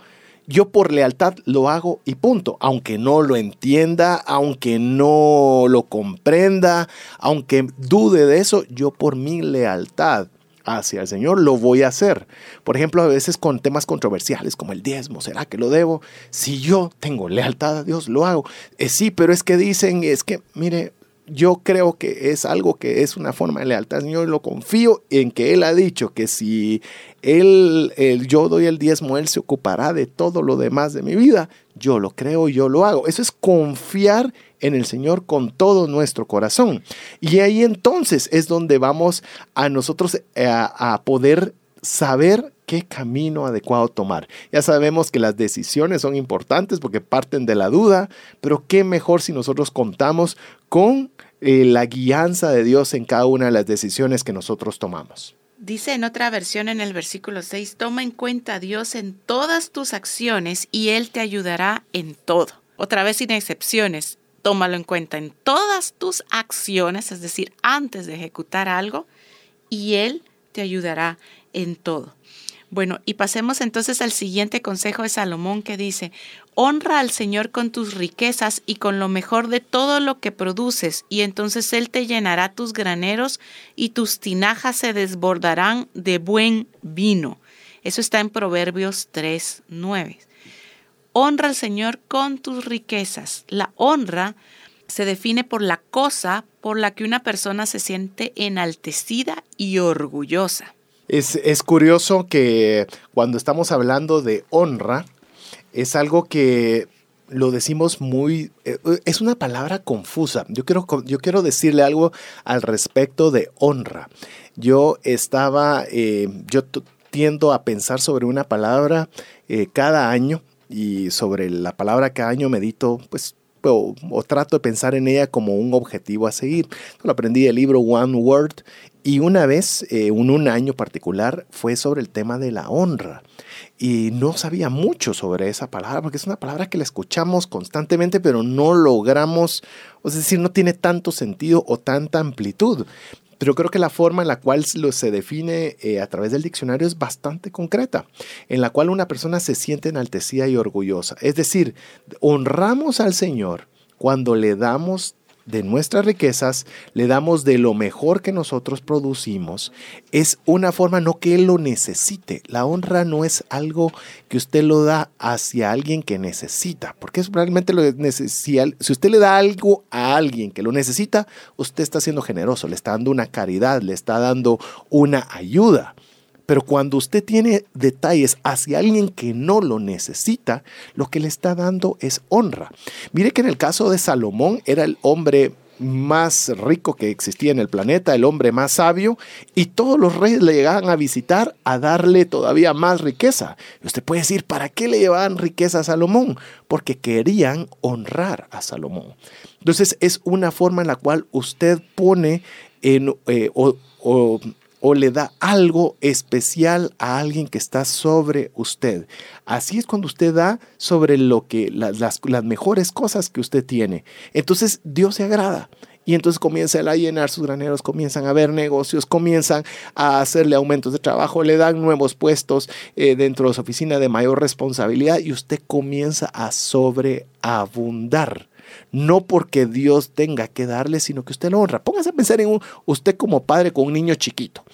yo por lealtad lo hago y punto, aunque no lo entienda, aunque no lo comprenda, aunque dude de eso, yo por mi lealtad hacia el Señor lo voy a hacer. Por ejemplo, a veces con temas controversiales como el diezmo, ¿será que lo debo? Si yo tengo lealtad a Dios, lo hago. Eh, sí, pero es que dicen, es que, mire, yo creo que es algo que es una forma de lealtad Señor. Lo confío en que Él ha dicho que si él, yo doy el diezmo, Él se ocupará de todo lo demás de mi vida. Yo lo creo, yo lo hago. Eso es confiar en el Señor con todo nuestro corazón. Y ahí entonces es donde vamos a nosotros eh, a poder saber qué camino adecuado tomar. Ya sabemos que las decisiones son importantes porque parten de la duda, pero qué mejor si nosotros contamos con eh, la guianza de Dios en cada una de las decisiones que nosotros tomamos. Dice en otra versión en el versículo 6, toma en cuenta a Dios en todas tus acciones y Él te ayudará en todo. Otra vez sin excepciones, tómalo en cuenta en todas tus acciones, es decir, antes de ejecutar algo, y Él te ayudará en todo. Bueno, y pasemos entonces al siguiente consejo de Salomón que dice, honra al Señor con tus riquezas y con lo mejor de todo lo que produces, y entonces Él te llenará tus graneros y tus tinajas se desbordarán de buen vino. Eso está en Proverbios 3, 9. Honra al Señor con tus riquezas. La honra se define por la cosa por la que una persona se siente enaltecida y orgullosa. Es, curioso que cuando estamos hablando de honra, es algo que lo decimos muy, eh, es una palabra confusa. Yo quiero, yo quiero decirle algo al respecto de honra. Yo estaba, eh, yo tiendo a pensar sobre una palabra eh, cada año y sobre la palabra cada año medito pues o, trato de pensar en ella como un objetivo a seguir. Lo aprendí del libro One Word y una vez, eh, un año particular, fue sobre el tema de la honra. Y no sabía mucho sobre esa palabra, porque es una palabra que la escuchamos constantemente, pero no logramos, es decir, no tiene tanto sentido o tanta amplitud. Pero creo que la forma en la cual se define eh, a través del diccionario es bastante concreta, en la cual una persona se siente enaltecida y orgullosa. Es decir, honramos al Señor cuando le damos de nuestras riquezas, le damos de lo mejor que nosotros producimos, es una forma no que Él lo necesite. La honra no es algo que usted lo da hacia alguien que necesita, porque es realmente lo necesita. Si usted le da algo a alguien que lo necesita, usted está siendo generoso, le está dando una caridad, le está dando una ayuda. Pero cuando usted tiene detalles hacia alguien que no lo necesita, lo que le está dando es honra. Mire que en el caso de Salomón era el hombre más rico que existía en el planeta, el hombre más sabio, y todos los reyes le llegaban a visitar a darle todavía más riqueza. Y usted puede decir, ¿para qué le llevaban riqueza a Salomón? Porque querían honrar a Salomón. Entonces es una forma en la cual usted pone en, eh, le da algo especial a alguien que está sobre usted. Así es cuando usted da sobre lo que las, las, mejores cosas que usted tiene. Entonces Dios se agrada. Y entonces comienza a llenar sus graneros, comienzan a ver negocios, comienzan a hacerle aumentos de trabajo, le dan nuevos puestos eh, dentro de su oficina de mayor responsabilidad y usted comienza a sobreabundar no porque Dios tenga que darle, sino que usted lo honra. Póngase a pensar en usted como padre con un niño chiquito.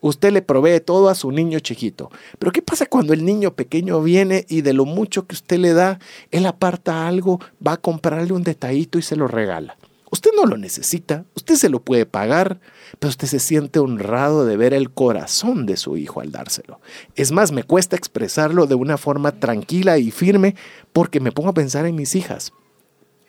Usted le provee todo a su niño chiquito. Pero ¿qué pasa cuando el niño pequeño viene y de lo mucho que usted le da, él aparta algo, va a comprarle un detallito y se lo regala? Usted no lo necesita, usted se lo puede pagar, pero usted se siente honrado de ver el corazón de su hijo al dárselo. Es más, me cuesta expresarlo de una forma tranquila y firme porque me pongo a pensar en mis hijas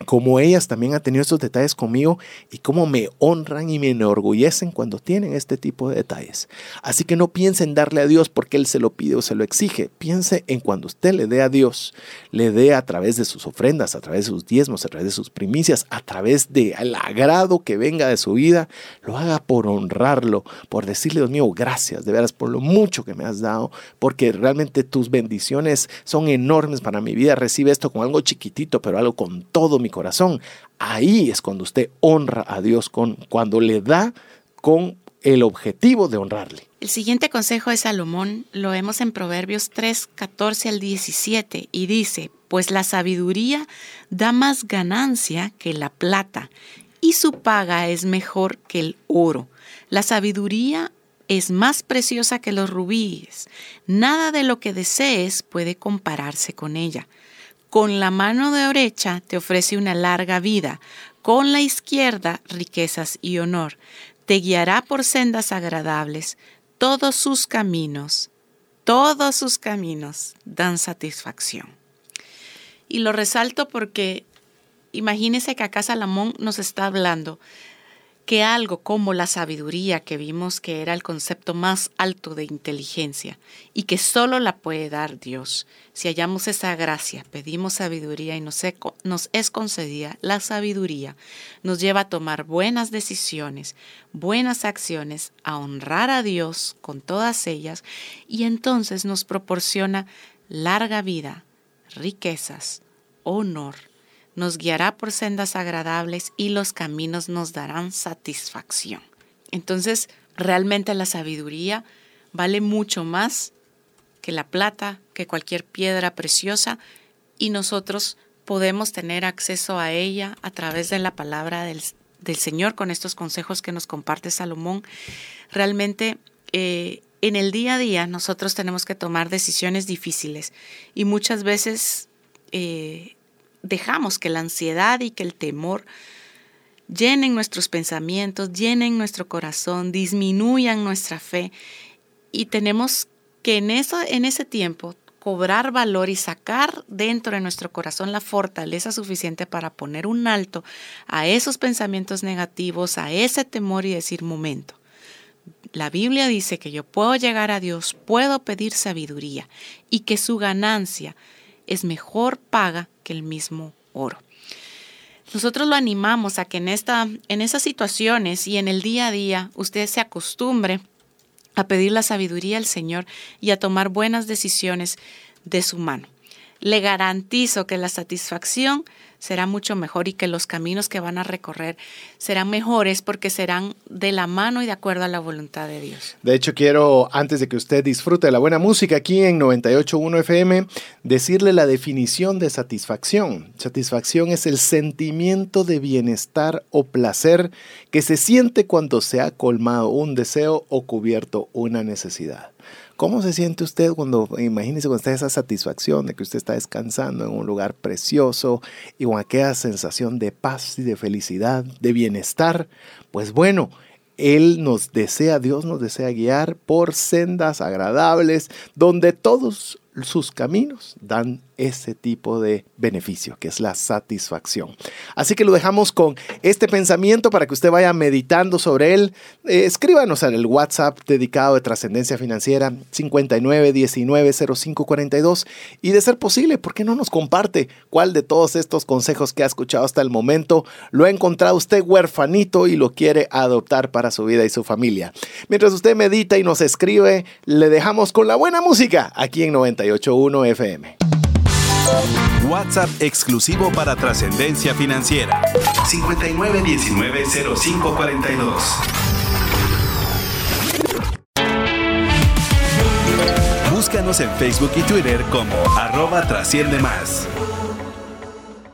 como ellas también han tenido estos detalles conmigo y cómo me honran y me enorgullecen cuando tienen este tipo de detalles. Así que no piense en darle a Dios porque Él se lo pide o se lo exige. Piense en cuando usted le dé a Dios, le dé a través de sus ofrendas, a través de sus diezmos, a través de sus primicias, a través del agrado que venga de su vida, lo haga por honrarlo, por decirle, Dios mío, gracias de veras por lo mucho que me has dado, porque realmente tus bendiciones son enormes para mi vida. Recibe esto con algo chiquitito, pero algo con todo mi corazón. Ahí es cuando usted honra a Dios, con, cuando le da con el objetivo de honrarle. El siguiente consejo de Salomón lo vemos en Proverbios 3, 14 al 17 y dice, pues la sabiduría da más ganancia que la plata y su paga es mejor que el oro. La sabiduría es más preciosa que los rubíes. Nada de lo que desees puede compararse con ella. Con la mano derecha te ofrece una larga vida, con la izquierda riquezas y honor. Te guiará por sendas agradables. Todos sus caminos, todos sus caminos dan satisfacción. Y lo resalto porque imagínese que acá Salomón nos está hablando que algo como la sabiduría, que vimos que era el concepto más alto de inteligencia y que solo la puede dar Dios, si hallamos esa gracia, pedimos sabiduría y nos, es concedida, la sabiduría nos lleva a tomar buenas decisiones, buenas acciones, a honrar a Dios con todas ellas y entonces nos proporciona larga vida, riquezas, honor nos guiará por sendas agradables y los caminos nos darán satisfacción. Entonces, realmente la sabiduría vale mucho más que la plata, que cualquier piedra preciosa, y nosotros podemos tener acceso a ella a través de la palabra del, Señor con estos consejos que nos comparte Salomón. Realmente eh, en el día a día nosotros tenemos que tomar decisiones difíciles y muchas veces eh, dejamos que la ansiedad y que el temor llenen nuestros pensamientos, llenen nuestro corazón, disminuyan nuestra fe y tenemos que en, eso, en ese tiempo cobrar valor y sacar dentro de nuestro corazón la fortaleza suficiente para poner un alto a esos pensamientos negativos, a ese temor y decir, momento, la Biblia dice que yo puedo llegar a Dios, puedo pedir sabiduría y que su ganancia es mejor paga que el mismo oro. nosotros lo animamos a que en, esta, en esas situaciones y en el día a día usted se acostumbre a pedir la sabiduría al Señor y a tomar buenas decisiones de su mano. Le garantizo que la satisfacción será mucho mejor y que los caminos que van a recorrer serán mejores porque serán de la mano y de acuerdo a la voluntad de Dios. De hecho, quiero, antes de que usted disfrute de la buena música aquí en 98.1 FM, decirle la definición de satisfacción. Satisfacción es el sentimiento de bienestar o placer que se siente cuando se ha colmado un deseo o cubierto una necesidad. ¿Cómo se siente usted cuando, imagínese cuando está esa satisfacción de que usted está descansando en un lugar precioso y con aquella sensación de paz y de felicidad, de bienestar? Pues bueno, Él nos desea, Dios nos desea guiar por sendas agradables donde todos sus caminos dan ese tipo de beneficio, que es la satisfacción. Así que lo dejamos con este pensamiento para que usted vaya meditando sobre él. Eh, escríbanos el WhatsApp dedicado de trascendencia financiera 59190542 y de ser posible, ¿por qué no nos comparte cuál de todos estos consejos que ha escuchado hasta el momento lo ha encontrado usted huérfanito y lo quiere adoptar para su vida y su familia? Mientras usted medita y nos escribe, le dejamos con la buena música aquí en 981 FM. WhatsApp exclusivo para trascendencia financiera. 59190542. Búscanos en Facebook y Twitter como arroba trasciende más.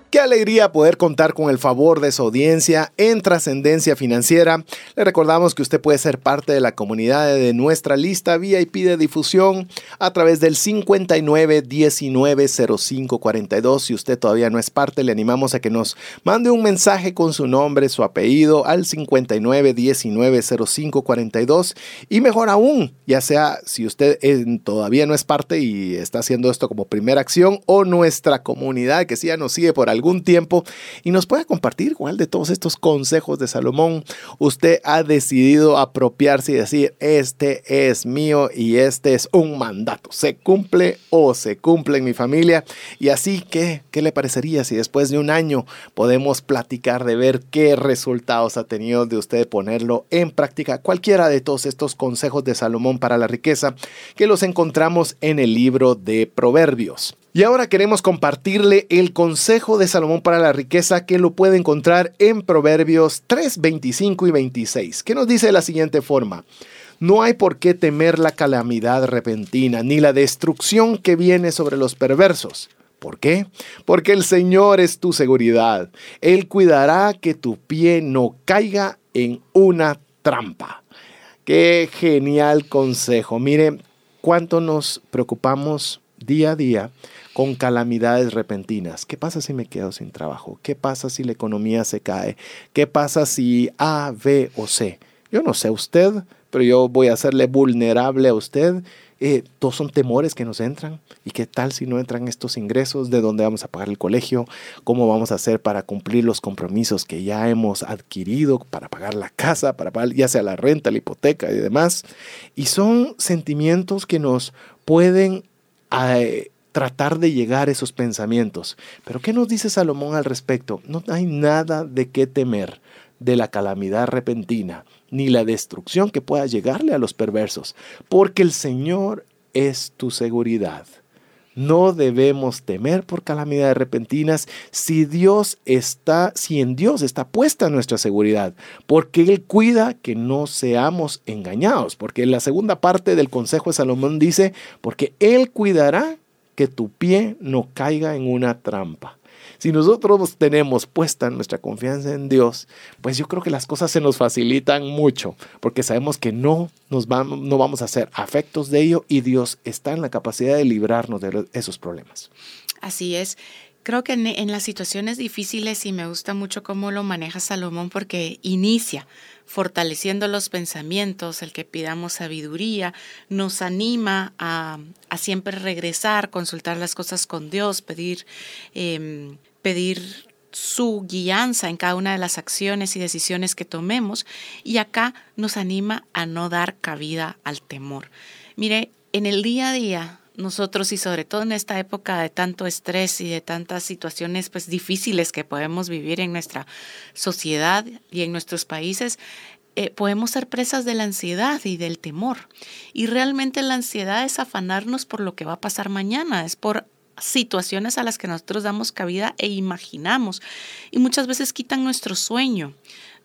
Qué alegría poder contar con el favor de su audiencia en Trascendencia Financiera. Le recordamos que usted puede ser parte de la comunidad de nuestra lista VIP de difusión a través del 59190542. Si usted todavía no es parte, le animamos a que nos mande un mensaje con su nombre, su apellido al 59190542 y mejor aún, ya sea si usted todavía no es parte y está haciendo esto como primera acción o nuestra comunidad que sí ya nos sigue por algún tiempo y nos puede compartir cuál de todos estos consejos de Salomón usted ha decidido apropiarse y decir, este es mío y este es un mandato. ¿Se cumple o se cumple en mi familia? Y así que, ¿qué le parecería si después de un año podemos platicar de ver qué resultados ha tenido de usted ponerlo en práctica? Cualquiera de todos estos consejos de Salomón para la riqueza que los encontramos en el libro de Proverbios. Y ahora queremos compartirle el consejo de Salomón para la riqueza que lo puede encontrar en Proverbios 3, 25 y 26, que nos dice de la siguiente forma. No hay por qué temer la calamidad repentina, ni la destrucción que viene sobre los perversos. ¿Por qué? Porque el Señor es tu seguridad. Él cuidará que tu pie no caiga en una trampa. Qué genial consejo. Mire, cuánto nos preocupamos día a día con calamidades repentinas. ¿Qué pasa si me quedo sin trabajo? ¿Qué pasa si la economía se cae? ¿Qué pasa si A, B o C? Yo no sé usted, pero yo voy a hacerle vulnerable a usted. Eh, todos son temores que nos entran. ¿Y qué tal si no entran estos ingresos? ¿De dónde vamos a pagar el colegio? ¿Cómo vamos a hacer para cumplir los compromisos que ya hemos adquirido para pagar la casa, para pagar ya sea la renta, la hipoteca y demás? Y son sentimientos que nos pueden eh, tratar de llegar a esos pensamientos. Pero ¿qué nos dice Salomón al respecto? No hay nada de qué temer de la calamidad repentina, ni la destrucción que pueda llegarle a los perversos, porque el Señor es tu seguridad. No debemos temer por calamidades repentinas si Dios está, si en Dios está puesta nuestra seguridad, porque Él cuida que no seamos engañados, porque en la segunda parte del consejo de Salomón dice, porque Él cuidará que tu pie no caiga en una trampa. Si nosotros tenemos puesta nuestra confianza en Dios, pues yo creo que las cosas se nos facilitan mucho, porque sabemos que no, nos vamos, no vamos a ser afectos de ello y Dios está en la capacidad de librarnos de esos problemas. Así es. Creo que en, las situaciones difíciles y me gusta mucho cómo lo maneja Salomón porque inicia fortaleciendo los pensamientos, el que pidamos sabiduría, nos anima a, siempre regresar, consultar las cosas con Dios, pedir, em, pedir su guianza en cada una de las acciones y decisiones que tomemos y acá nos anima a no dar cabida al temor. Mire, en el día a día nosotros y sobre todo en esta época de tanto estrés y de tantas situaciones pues difíciles que podemos vivir en nuestra sociedad y en nuestros países, eh, podemos ser presas de la ansiedad y del temor. Y realmente la ansiedad es afanarnos por lo que va a pasar mañana, es por situaciones a las que nosotros damos cabida e imaginamos. Y muchas veces quitan nuestro sueño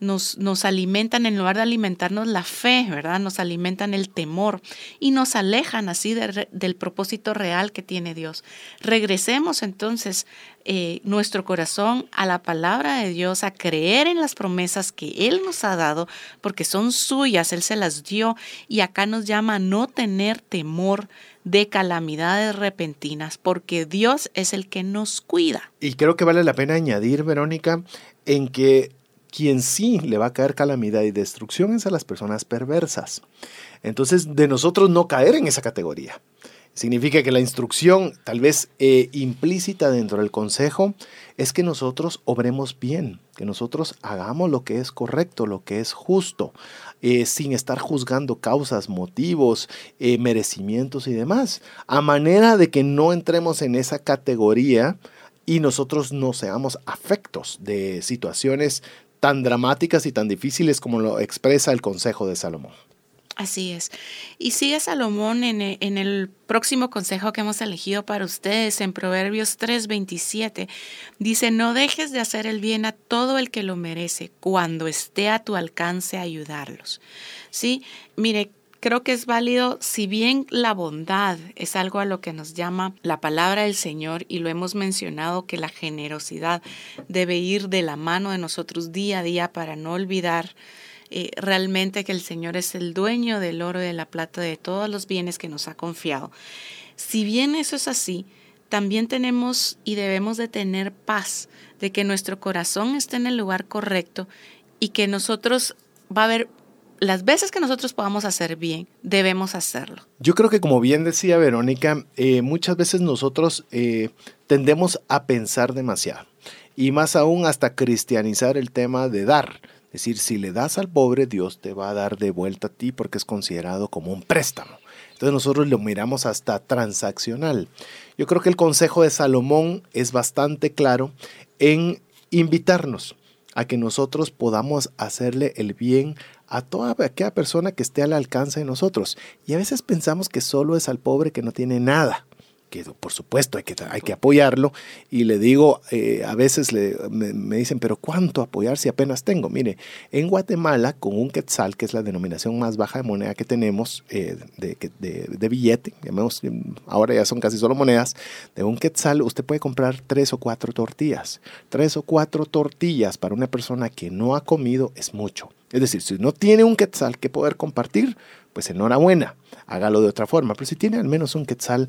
nos, nos alimentan, en lugar de alimentarnos la fe, ¿verdad? Nos alimentan el temor y nos alejan así del propósito real que tiene Dios. Regresemos entonces eh, nuestro corazón a la palabra de Dios, a creer en las promesas que Él nos ha dado, porque son suyas, Él se las dio y acá nos llama a no tener temor de calamidades repentinas, porque Dios es el que nos cuida. Y creo que vale la pena añadir, Verónica, en que quien sí le va a caer calamidad y destrucción es a las personas perversas. Entonces, de nosotros no caer en esa categoría. Significa que la instrucción, tal vez eh, implícita dentro del consejo, es que nosotros obremos bien, que nosotros hagamos lo que es correcto, lo que es justo, eh, sin estar juzgando causas, motivos, eh, merecimientos y demás, a manera de que no entremos en esa categoría y nosotros no seamos afectos de situaciones tan dramáticas y tan difíciles como lo expresa el Consejo de Salomón. Así es. Y sigue Salomón en, e, el próximo consejo que hemos elegido para ustedes en Proverbios 3:27. Dice, no dejes de hacer el bien a todo el que lo merece cuando esté a tu alcance ayudarlos. ¿Sí? Mire, Creo que es válido, si bien la bondad es algo a lo que nos llama la palabra del Señor y lo hemos mencionado que la generosidad debe ir de la mano de nosotros día a día para no olvidar eh, realmente que el Señor es el dueño del oro y de la plata, de todos los bienes que nos ha confiado. Si bien eso es así, también tenemos y debemos de tener paz de que nuestro corazón esté en el lugar correcto y que nosotros va a haber las veces que nosotros podamos hacer bien, debemos hacerlo. Yo creo que como bien decía Verónica, eh, muchas veces nosotros eh, tendemos a pensar demasiado y más aún hasta cristianizar el tema de dar. Es decir, si le das al pobre, Dios te va a dar de vuelta a ti porque es considerado como un préstamo. Entonces nosotros lo miramos hasta transaccional. Yo creo que el consejo de Salomón es bastante claro en invitarnos a que nosotros podamos hacerle el bien a toda aquella persona que esté al alcance de nosotros. Y a veces pensamos que solo es al pobre que no tiene nada que por supuesto hay que, hay que apoyarlo. Y le digo, eh, a veces me, dicen, pero ¿cuánto apoyar si apenas tengo? Mire, en Guatemala, con un quetzal, que es la denominación más baja de moneda que tenemos, eh, de, de, de, billete, ahora ya son casi solo monedas, de un quetzal usted puede comprar tres o cuatro tortillas. Tres o cuatro tortillas para una persona que no ha comido es mucho. Es decir, si no tiene un quetzal que poder compartir, pues enhorabuena, hágalo de otra forma. Pero si tiene al menos un quetzal,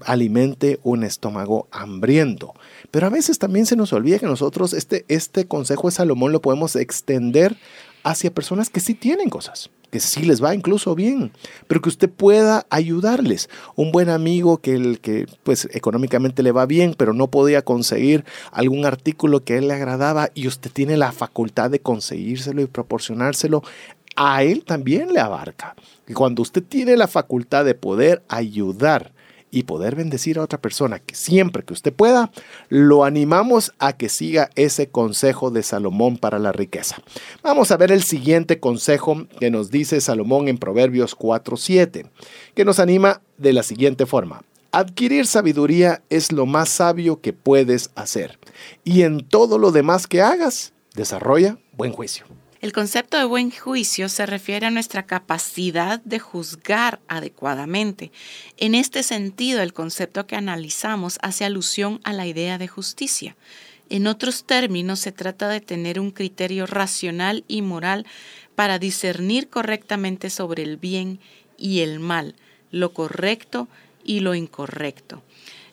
alimente un estómago hambriento. Pero a veces también se nos olvida que nosotros este, este consejo de Salomón lo podemos extender hacia personas que sí tienen cosas, que sí les va incluso bien, pero que usted pueda ayudarles. Un buen amigo que, el, que pues económicamente le va bien, pero no podía conseguir algún artículo que a él le agradaba y usted tiene la facultad de conseguírselo y proporcionárselo, a él también le abarca. Y cuando usted tiene la facultad de poder ayudar y poder bendecir a otra persona que siempre que usted pueda, lo animamos a que siga ese consejo de Salomón para la riqueza. Vamos a ver el siguiente consejo que nos dice Salomón en Proverbios 4.7, que nos anima de la siguiente forma. Adquirir sabiduría es lo más sabio que puedes hacer. Y en todo lo demás que hagas, desarrolla buen juicio. El concepto de buen juicio se refiere a nuestra capacidad de juzgar adecuadamente. En este sentido, el concepto que analizamos hace alusión a la idea de justicia. En otros términos, se trata de tener un criterio racional y moral para discernir correctamente sobre el bien y el mal, lo correcto y lo incorrecto.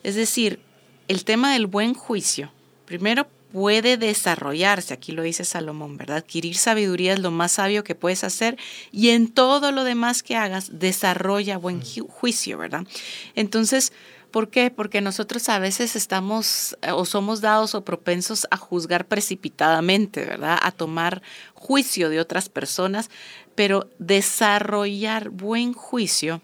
Es decir, el tema del buen juicio, primero puede desarrollarse, aquí lo dice Salomón, ¿verdad? Adquirir sabiduría es lo más sabio que puedes hacer y en todo lo demás que hagas, desarrolla buen mm. juicio, ¿verdad? Entonces, ¿por qué? Porque nosotros a veces estamos eh, o somos dados o propensos a juzgar precipitadamente, ¿verdad? A tomar juicio de otras personas, pero desarrollar buen juicio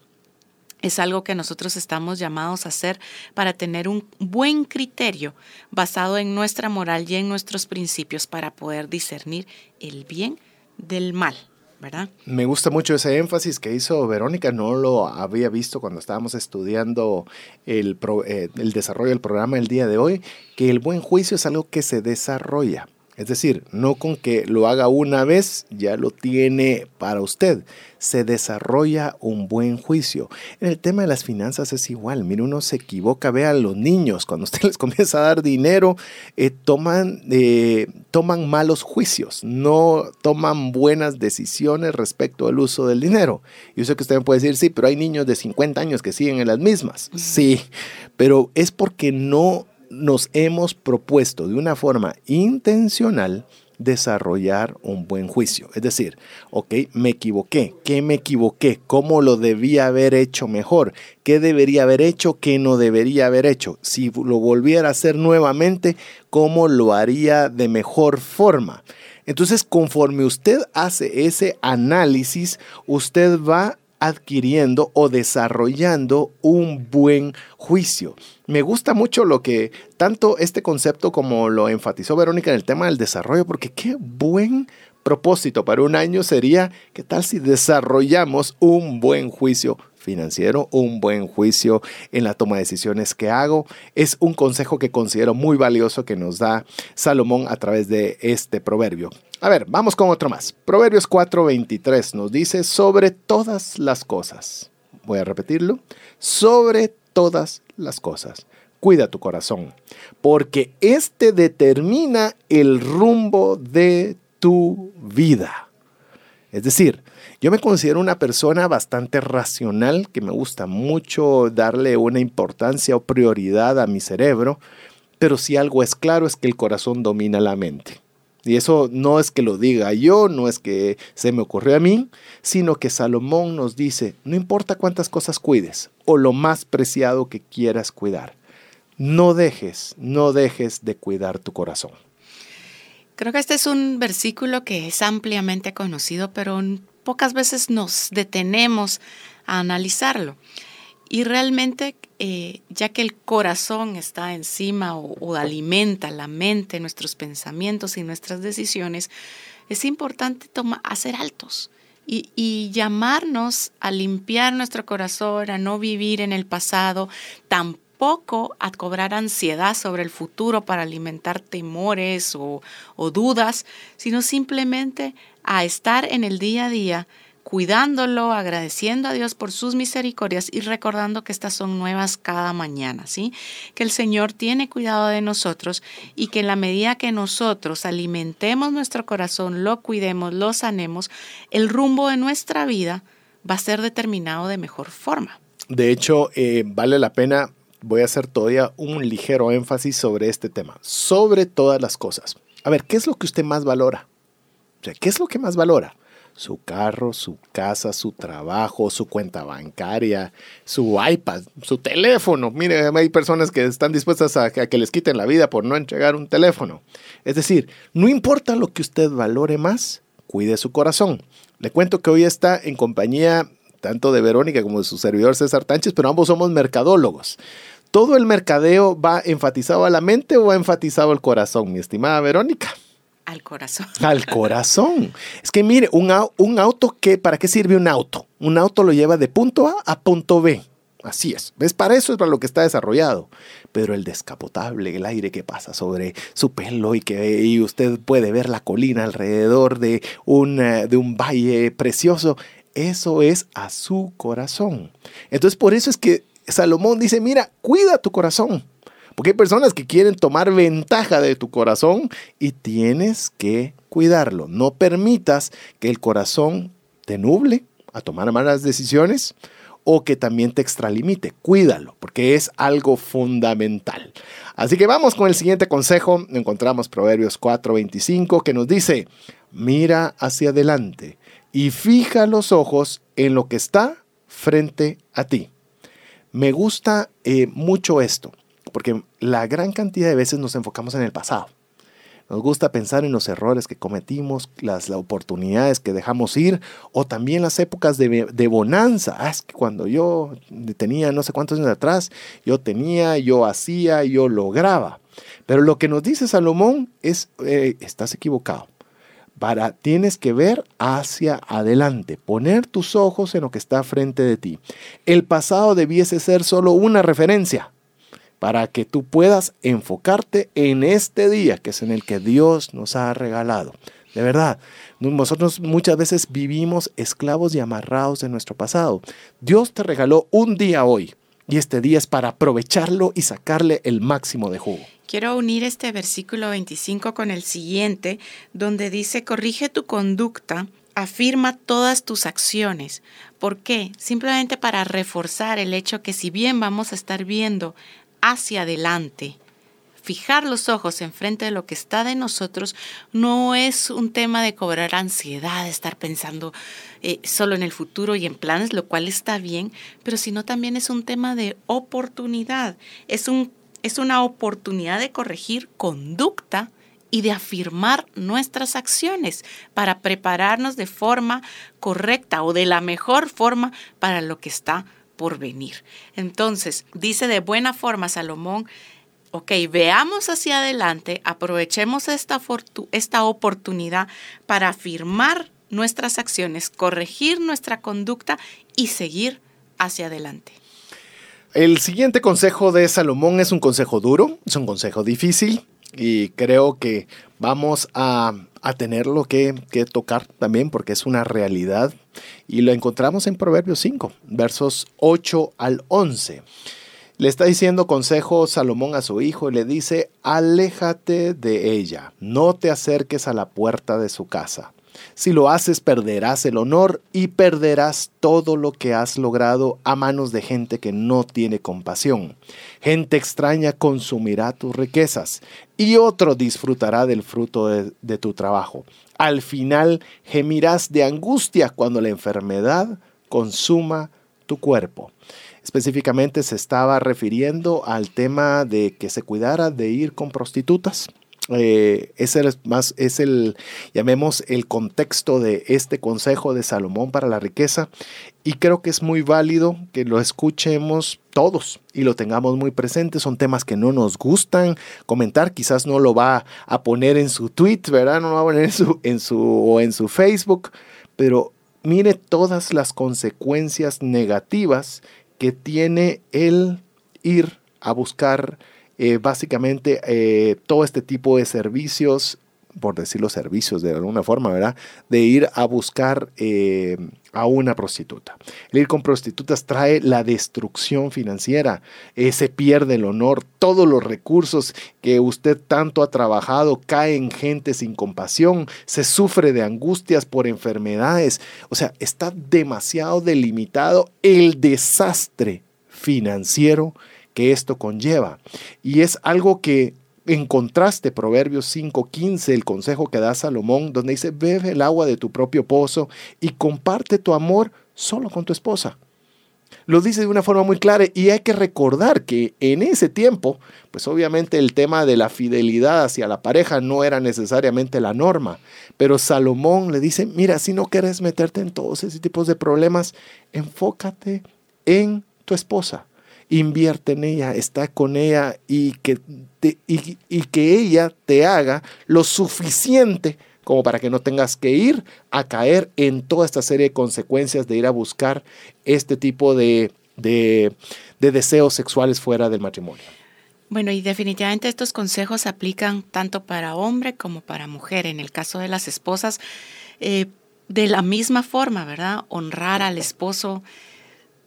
es algo que nosotros estamos llamados a hacer para tener un buen criterio basado en nuestra moral y en nuestros principios para poder discernir el bien del mal. ¿verdad? Me gusta mucho ese énfasis que hizo Verónica, no lo había visto cuando estábamos estudiando el, eh, el desarrollo del programa el día de hoy, que el buen juicio es algo que se desarrolla. Es decir, no con que lo haga una vez ya lo tiene para usted. Se desarrolla un buen juicio. En el tema de las finanzas es igual. Mire, uno se equivoca. Ve a los niños, cuando usted les comienza a dar dinero, eh, toman, eh, toman malos juicios. No toman buenas decisiones respecto al uso del dinero. Yo sé que usted me puede decir, sí, pero hay niños de 50 años que siguen en las mismas. Sí, pero es porque no nos hemos propuesto de una forma intencional desarrollar un buen juicio. Es decir, ok, me equivoqué, ¿qué me equivoqué? ¿Cómo lo debía haber hecho mejor? ¿Qué debería haber hecho? ¿Qué no debería haber hecho? Si lo volviera a hacer nuevamente, ¿cómo lo haría de mejor forma? Entonces, conforme usted hace ese análisis, usted va adquiriendo o desarrollando un buen juicio. Me gusta mucho lo que tanto este concepto como lo enfatizó Verónica en el tema del desarrollo, porque qué buen propósito para un año sería, ¿qué tal si desarrollamos un buen juicio financiero, un buen juicio en la toma de decisiones que hago. Es un consejo que considero muy valioso que nos da Salomón a través de este proverbio. A ver, vamos con otro más. Proverbios 4:23 nos dice sobre todas las cosas. Voy a repetirlo. Sobre todas las cosas. Cuida tu corazón, porque este determina el rumbo de tu vida. Es decir, yo me considero una persona bastante racional, que me gusta mucho darle una importancia o prioridad a mi cerebro, pero si algo es claro es que el corazón domina la mente. Y eso no es que lo diga yo, no es que se me ocurrió a mí, sino que Salomón nos dice, no importa cuántas cosas cuides o lo más preciado que quieras cuidar, no dejes, no dejes de cuidar tu corazón. Creo que este es un versículo que es ampliamente conocido, pero pocas veces nos detenemos a analizarlo. Y realmente, eh, ya que el corazón está encima o, alimenta la mente, nuestros pensamientos y nuestras decisiones, es importante hacer altos y, llamarnos a limpiar nuestro corazón, a no vivir en el pasado, tampoco a cobrar ansiedad sobre el futuro para alimentar temores o dudas, sino simplemente a estar en el día a día cuidándolo, agradeciendo a Dios por sus misericordias y recordando que estas son nuevas cada mañana, ¿sí? Que el Señor tiene cuidado de nosotros y que en la medida que nosotros alimentemos nuestro corazón, lo cuidemos, lo sanemos, el rumbo de nuestra vida va a ser determinado de mejor forma. De hecho, eh, vale la pena, voy a hacer todavía un ligero énfasis sobre este tema, sobre todas las cosas. A ver, ¿qué es lo que usted más valora? O sea, ¿qué es lo que más valora? Su carro, su casa, su trabajo, su cuenta bancaria, su iPad, su teléfono. Mire, hay personas que están dispuestas a, que les quiten la vida por no entregar un teléfono. Es decir, no importa lo que usted valore más, cuide su corazón. Le cuento que hoy está en compañía tanto de Verónica como de su servidor César Tánchez, pero ambos somos mercadólogos. ¿Todo el mercadeo va enfatizado a la mente o va enfatizado al corazón, mi estimada Verónica? Al corazón. Al corazón. Es que mire, un, un auto, que, ¿para qué sirve un auto? Un auto lo lleva de punto A a punto B. Así es. ¿Ves? Para eso es para lo que está desarrollado. Pero el descapotable, el aire que pasa sobre su pelo y que y usted puede ver la colina alrededor de un, eh, de un valle precioso, eso es a su corazón. Entonces, por eso es que Salomón dice: Mira, cuida tu corazón. Porque hay personas que quieren tomar ventaja de tu corazón y tienes que cuidarlo. No permitas que el corazón te nuble a tomar malas decisiones o que también te extralimite. Cuídalo, porque es algo fundamental. Así que vamos con el siguiente consejo. Encontramos Proverbios 4:25 que nos dice, mira hacia adelante y fija los ojos en lo que está frente a ti. Me gusta eh, mucho esto porque la gran cantidad de veces nos enfocamos en el pasado. Nos gusta pensar en los errores que cometimos, las, oportunidades que dejamos ir o también las épocas de, bonanza. Ah, es que cuando yo tenía no sé cuántos años atrás, yo tenía, yo hacía, yo lograba. Pero lo que nos dice Salomón es, eh, estás equivocado. Para, tienes que ver hacia adelante, poner tus ojos en lo que está frente de ti. El pasado debiese ser solo una referencia para que tú puedas enfocarte en este día, que es en el que Dios nos ha regalado. De verdad, nosotros muchas veces vivimos esclavos y amarrados de nuestro pasado. Dios te regaló un día hoy y este día es para aprovecharlo y sacarle el máximo de jugo. Quiero unir este versículo 25 con el siguiente, donde dice, corrige tu conducta, afirma todas tus acciones. ¿Por qué? Simplemente para reforzar el hecho que si bien vamos a estar viendo hacia adelante, fijar los ojos enfrente de lo que está de nosotros no es un tema de cobrar ansiedad, de estar pensando eh, solo en el futuro y en planes, lo cual está bien, pero sino también es un tema de oportunidad. Es un es una oportunidad de corregir conducta y de afirmar nuestras acciones para prepararnos de forma correcta o de la mejor forma para lo que está por venir. Entonces, dice de buena forma Salomón, ok, veamos hacia adelante, aprovechemos esta, esta oportunidad para afirmar nuestras acciones, corregir nuestra conducta y seguir hacia adelante. El siguiente consejo de Salomón es un consejo duro, es un consejo difícil y creo que vamos a, tenerlo que, que, tocar también porque es una realidad y lo encontramos en Proverbios 5, versos 8 al 11. Le está diciendo consejo Salomón a su hijo y le dice, aléjate de ella, no te acerques a la puerta de su casa si lo haces, perderás el honor y perderás todo lo que has logrado a manos de gente que no tiene compasión. Gente extraña consumirá tus riquezas y otro disfrutará del fruto de, tu trabajo. Al final gemirás de angustia cuando la enfermedad consuma tu cuerpo. Específicamente se estaba refiriendo al tema de que se cuidara de ir con prostitutas eh, ese es más, es el, llamemos el contexto de este consejo de Salomón para la riqueza. Y creo que es muy válido que lo escuchemos todos y lo tengamos muy presente. Son temas que no nos gustan comentar. Quizás no lo va a poner en su tweet, ¿verdad? No lo va a poner en su, en su, o en su Facebook. Pero mire todas las consecuencias negativas que tiene el ir a buscar eh, básicamente eh, todo este tipo de servicios, por decirlo servicios de alguna forma, ¿verdad? De ir a buscar eh, a una prostituta. El ir con prostitutas trae la destrucción financiera, se pierde el honor, todos los recursos que usted tanto ha trabajado caen en gente sin compasión, se sufre de angustias por enfermedades, o sea, está demasiado delimitado el desastre financiero que esto conlleva. Y es algo que en contraste, Proverbios 5:15, el consejo que da Salomón, donde dice, bebe el agua de tu propio pozo y comparte tu amor solo con tu esposa. Lo dice de una forma muy clara y hay que recordar que en ese tiempo, pues obviamente el tema de la fidelidad hacia la pareja no era necesariamente la norma, pero Salomón le dice, mira, si no quieres meterte en todos ese tipos de problemas, enfócate en tu esposa invierte en ella, está con ella y que, y, que ella te haga lo suficiente como para que no tengas que ir a caer en toda esta serie de consecuencias de ir a buscar este tipo de, de, deseos sexuales fuera del matrimonio. Bueno, y definitivamente estos consejos se aplican tanto para hombre como para mujer. En el caso de las esposas, eh, de la misma forma, ¿verdad? Honrar al esposo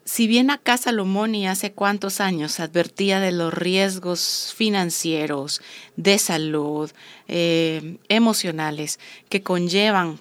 si bien acá Salomón y hace cuántos años advertía de los riesgos financieros, de salud, eh, emocionales que conllevan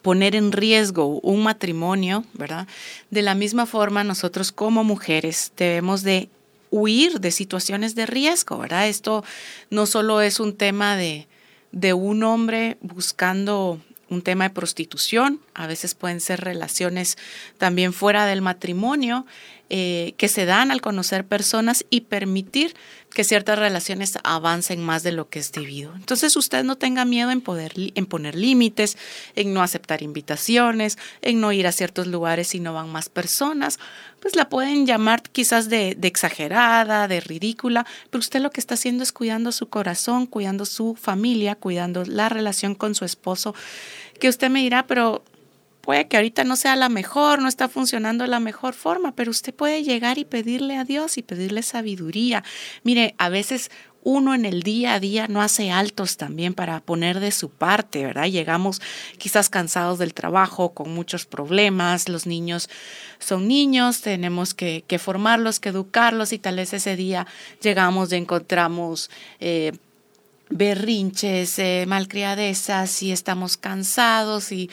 poner en riesgo un matrimonio, ¿verdad? De la misma forma, nosotros como mujeres debemos de huir de situaciones de riesgo, ¿verdad? Esto no solo es un tema de, de un hombre buscando un tema de prostitución, a veces pueden ser relaciones también fuera del matrimonio, eh, que se dan al conocer personas y permitir que ciertas relaciones avancen más de lo que es debido. Entonces usted no tenga miedo en, poder, en poner límites, en no aceptar invitaciones, en no ir a ciertos lugares si no van más personas. Pues la pueden llamar quizás de, exagerada, de ridícula, pero usted lo que está haciendo es cuidando su corazón, cuidando su familia, cuidando la relación con su esposo, que usted me dirá, pero puede que ahorita no sea la mejor, no está funcionando de la mejor forma, pero usted puede llegar y pedirle a Dios y pedirle sabiduría. Mire, a veces uno en el día a día no hace altos también para poner de su parte, ¿verdad? Llegamos quizás cansados del trabajo, con muchos problemas, los niños son niños, tenemos que, formarlos, que educarlos y tal vez ese día llegamos y encontramos... Eh, berrinches, eh, malcriadezas y estamos cansados y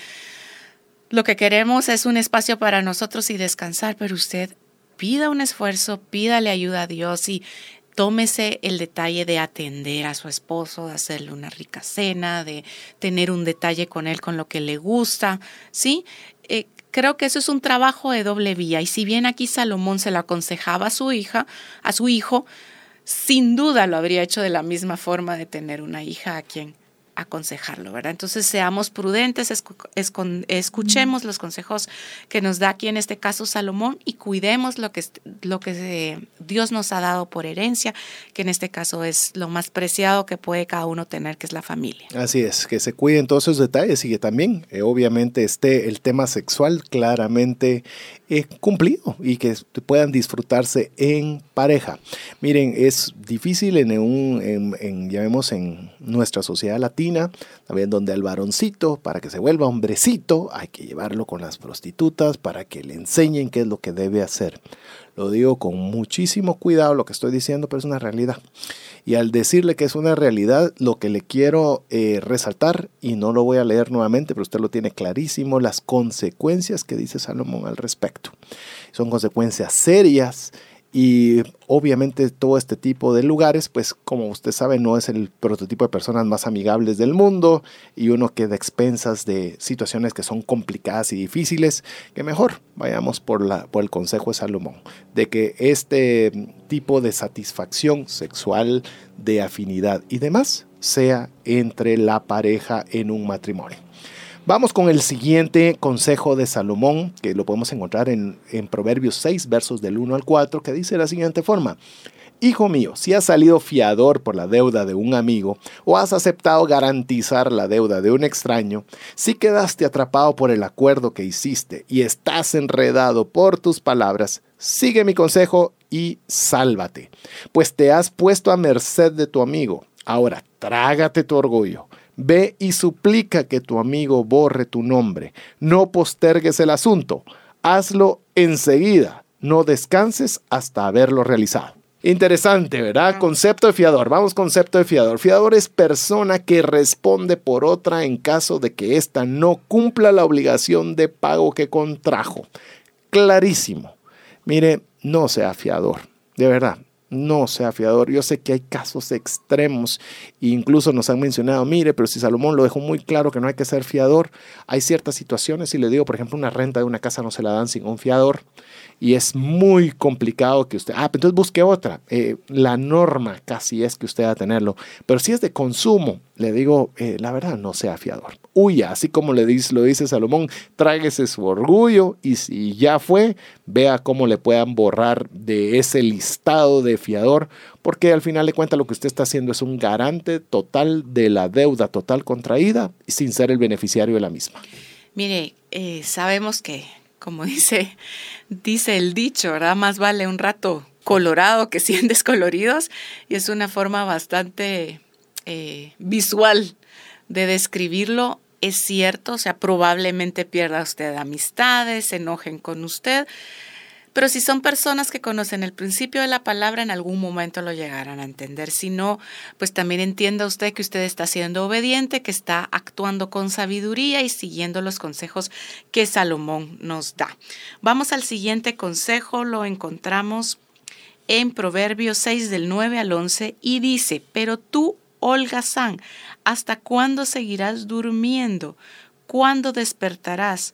lo que queremos es un espacio para nosotros y descansar, pero usted pida un esfuerzo, pídale ayuda a Dios y tómese el detalle de atender a su esposo, de hacerle una rica cena, de tener un detalle con él con lo que le gusta, ¿sí? Eh, creo que eso es un trabajo de doble vía y si bien aquí Salomón se lo aconsejaba a su hija, a su hijo, sin duda lo habría hecho de la misma forma de tener una hija a quien aconsejarlo, ¿verdad? Entonces seamos prudentes, escuchemos los consejos que nos da aquí en este caso Salomón y cuidemos lo que, lo que Dios nos ha dado por herencia, que en este caso es lo más preciado que puede cada uno tener, que es la familia. Así es, que se cuiden todos esos detalles y que también eh, obviamente esté el tema sexual claramente cumplido y que puedan disfrutarse en pareja. Miren, es difícil en un, en, en, en nuestra sociedad latina, también donde el varoncito, para que se vuelva hombrecito, hay que llevarlo con las prostitutas para que le enseñen qué es lo que debe hacer. Lo digo con muchísimo cuidado lo que estoy diciendo, pero es una realidad. Y al decirle que es una realidad, lo que le quiero eh, resaltar, y no lo voy a leer nuevamente, pero usted lo tiene clarísimo, las consecuencias que dice Salomón al respecto. Son consecuencias serias y obviamente todo este tipo de lugares, pues como usted sabe, no es el prototipo de personas más amigables del mundo y uno queda expensas de situaciones que son complicadas y difíciles, que mejor vayamos por, la, por el consejo de Salomón, de que este tipo de satisfacción sexual, de afinidad y demás sea entre la pareja en un matrimonio. Vamos con el siguiente consejo de Salomón, que lo podemos encontrar en, Proverbios 6, versos del 1 al 4, que dice de la siguiente forma. Hijo mío, si has salido fiador por la deuda de un amigo o has aceptado garantizar la deuda de un extraño, si quedaste atrapado por el acuerdo que hiciste y estás enredado por tus palabras, sigue mi consejo y sálvate, pues te has puesto a merced de tu amigo. Ahora, trágate tu orgullo Ve y suplica que tu amigo borre tu nombre. No postergues el asunto. Hazlo enseguida. No descanses hasta haberlo realizado. Interesante, ¿verdad? Concepto de fiador. Vamos, concepto de fiador. Fiador es persona que responde por otra en caso de que ésta no cumpla la obligación de pago que contrajo. Clarísimo. Mire, no sea fiador. De verdad, no sea fiador. Yo sé que hay casos extremos, e incluso nos han mencionado, mire, pero si Salomón lo dejó muy claro que no hay que ser fiador, hay ciertas situaciones, y le digo, por ejemplo, una renta de una casa no se la dan sin un fiador, y es muy complicado que usted, ah, entonces busque otra. Eh, la norma casi es que usted va a tenerlo, pero si es de consumo, le digo, eh, la verdad, no sea fiador. Huya, así como le dice, lo dice Salomón, tráguese su orgullo y si ya fue, vea cómo le puedan borrar de ese listado de fiador, porque al final de cuentas lo que usted está haciendo es un garante total de la deuda total contraída sin ser el beneficiario de la misma. Mire, eh, sabemos que como dice, dice el dicho. Más vale un rato colorado que 100 descoloridos y es una forma bastante eh, visual de describirlo. Es cierto, o sea, probablemente pierda usted amistades, se enojen con usted, pero si son personas que conocen el principio de la palabra, en algún momento lo llegarán a entender. Si no, pues también entienda usted que usted está siendo obediente, que está actuando con sabiduría y siguiendo los consejos que Salomón nos da. Vamos al siguiente consejo, lo encontramos en Proverbios 6 del 9 al 11 y dice, pero tú, holgazán, ¿hasta cuándo seguirás durmiendo? ¿Cuándo despertarás?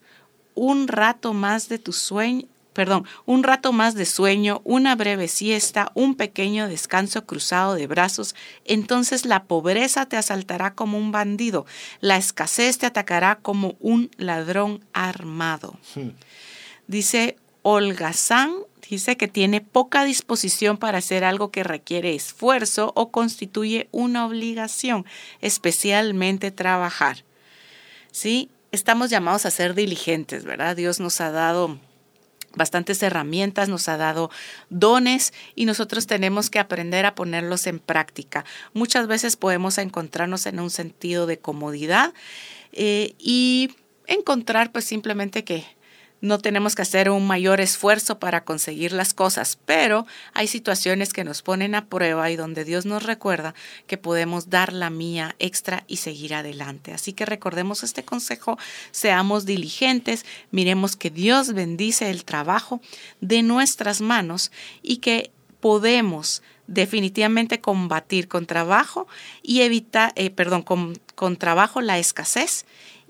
Un rato más de tu sueño perdón, un rato más de sueño, una breve siesta, un pequeño descanso cruzado de brazos, entonces la pobreza te asaltará como un bandido, la escasez te atacará como un ladrón armado. Hmm. Dice holgazán, dice que tiene poca disposición para hacer algo que requiere esfuerzo o constituye una obligación, especialmente trabajar. ¿Sí? Estamos llamados a ser diligentes, ¿verdad? Dios nos ha dado bastantes herramientas, nos ha dado dones y nosotros tenemos que aprender a ponerlos en práctica. Muchas veces podemos encontrarnos en un sentido de comodidad eh, y encontrar pues simplemente que no tenemos que hacer un mayor esfuerzo para conseguir las cosas, pero hay situaciones que nos ponen a prueba y donde Dios nos recuerda que podemos dar la mía extra y seguir adelante. Así que recordemos este consejo, seamos diligentes, miremos que Dios bendice el trabajo de nuestras manos y que podemos definitivamente combatir con trabajo y evitar, eh, perdón, con, con trabajo la escasez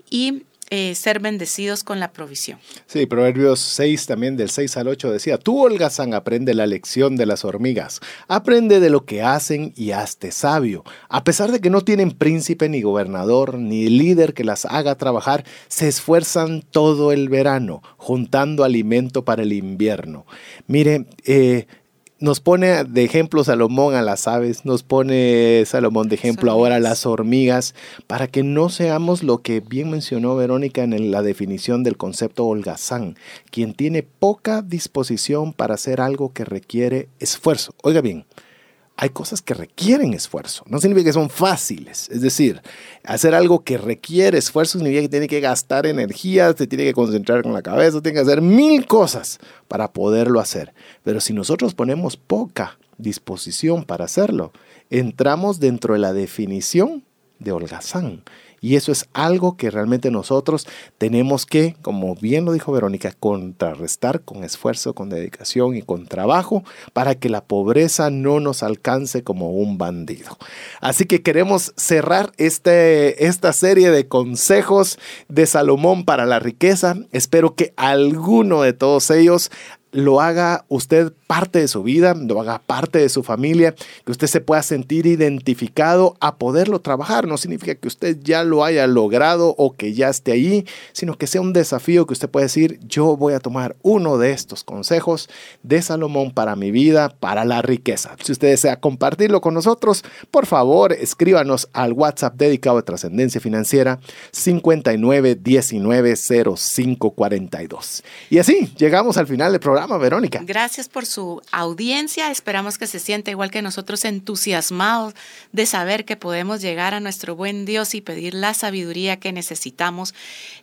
y eh, ser bendecidos con la provisión. Sí, Proverbios 6 también del 6 al 8 decía, tú holgazán aprende la lección de las hormigas, aprende de lo que hacen y hazte sabio. A pesar de que no tienen príncipe ni gobernador ni líder que las haga trabajar, se esfuerzan todo el verano, juntando alimento para el invierno. Mire, eh, nos pone de ejemplo Salomón a las aves, nos pone Salomón de ejemplo ahora a las hormigas, para que no seamos lo que bien mencionó Verónica en la definición del concepto holgazán, quien tiene poca disposición para hacer algo que requiere esfuerzo. Oiga bien, hay cosas que requieren esfuerzo. No significa que son fáciles. Es decir, hacer algo que requiere esfuerzo significa que tiene que gastar energía, se tiene que concentrar con la cabeza, tiene que hacer mil cosas para poderlo hacer. Pero si nosotros ponemos poca disposición para hacerlo, entramos dentro de la definición de holgazán. Y eso es algo que realmente nosotros tenemos que, como bien lo dijo Verónica, contrarrestar con esfuerzo, con dedicación y con trabajo para que la pobreza no nos alcance como un bandido. Así que queremos cerrar este, esta serie de consejos de Salomón para la riqueza. Espero que alguno de todos ellos lo haga usted parte de su vida, lo haga parte de su familia, que usted se pueda sentir identificado a poderlo trabajar. No significa que usted ya lo haya logrado o que ya esté ahí, sino que sea un desafío que usted pueda decir, yo voy a tomar uno de estos consejos de Salomón para mi vida, para la riqueza. Si usted desea compartirlo con nosotros, por favor, escríbanos al WhatsApp dedicado a trascendencia financiera 59190542. Y así llegamos al final del programa, Verónica. Gracias por su su audiencia. Esperamos que se sienta igual que nosotros entusiasmados de saber que podemos llegar a nuestro buen Dios y pedir la sabiduría que necesitamos.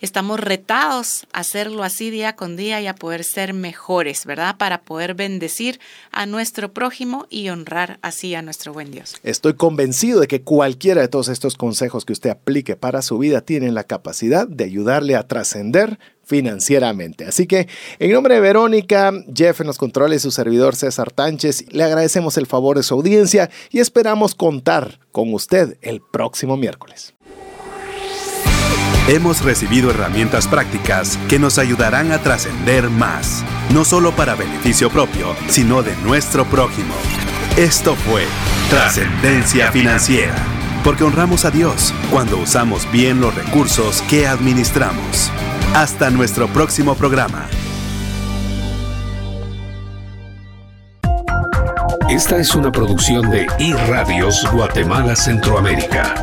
Estamos retados a hacerlo así día con día y a poder ser mejores, ¿verdad? Para poder bendecir a nuestro prójimo y honrar así a nuestro buen Dios. Estoy convencido de que cualquiera de todos estos consejos que usted aplique para su vida tienen la capacidad de ayudarle a trascender financieramente. Así que en nombre de Verónica, Jeff en los controles, su servidor César Tánchez, le agradecemos el favor de su audiencia y esperamos contar con usted el próximo miércoles. Hemos recibido herramientas prácticas que nos ayudarán a trascender más, no solo para beneficio propio, sino de nuestro prójimo. Esto fue Trascendencia Financiera, porque honramos a Dios cuando usamos bien los recursos que administramos. Hasta nuestro próximo programa. Esta es una producción de iRadios Guatemala Centroamérica.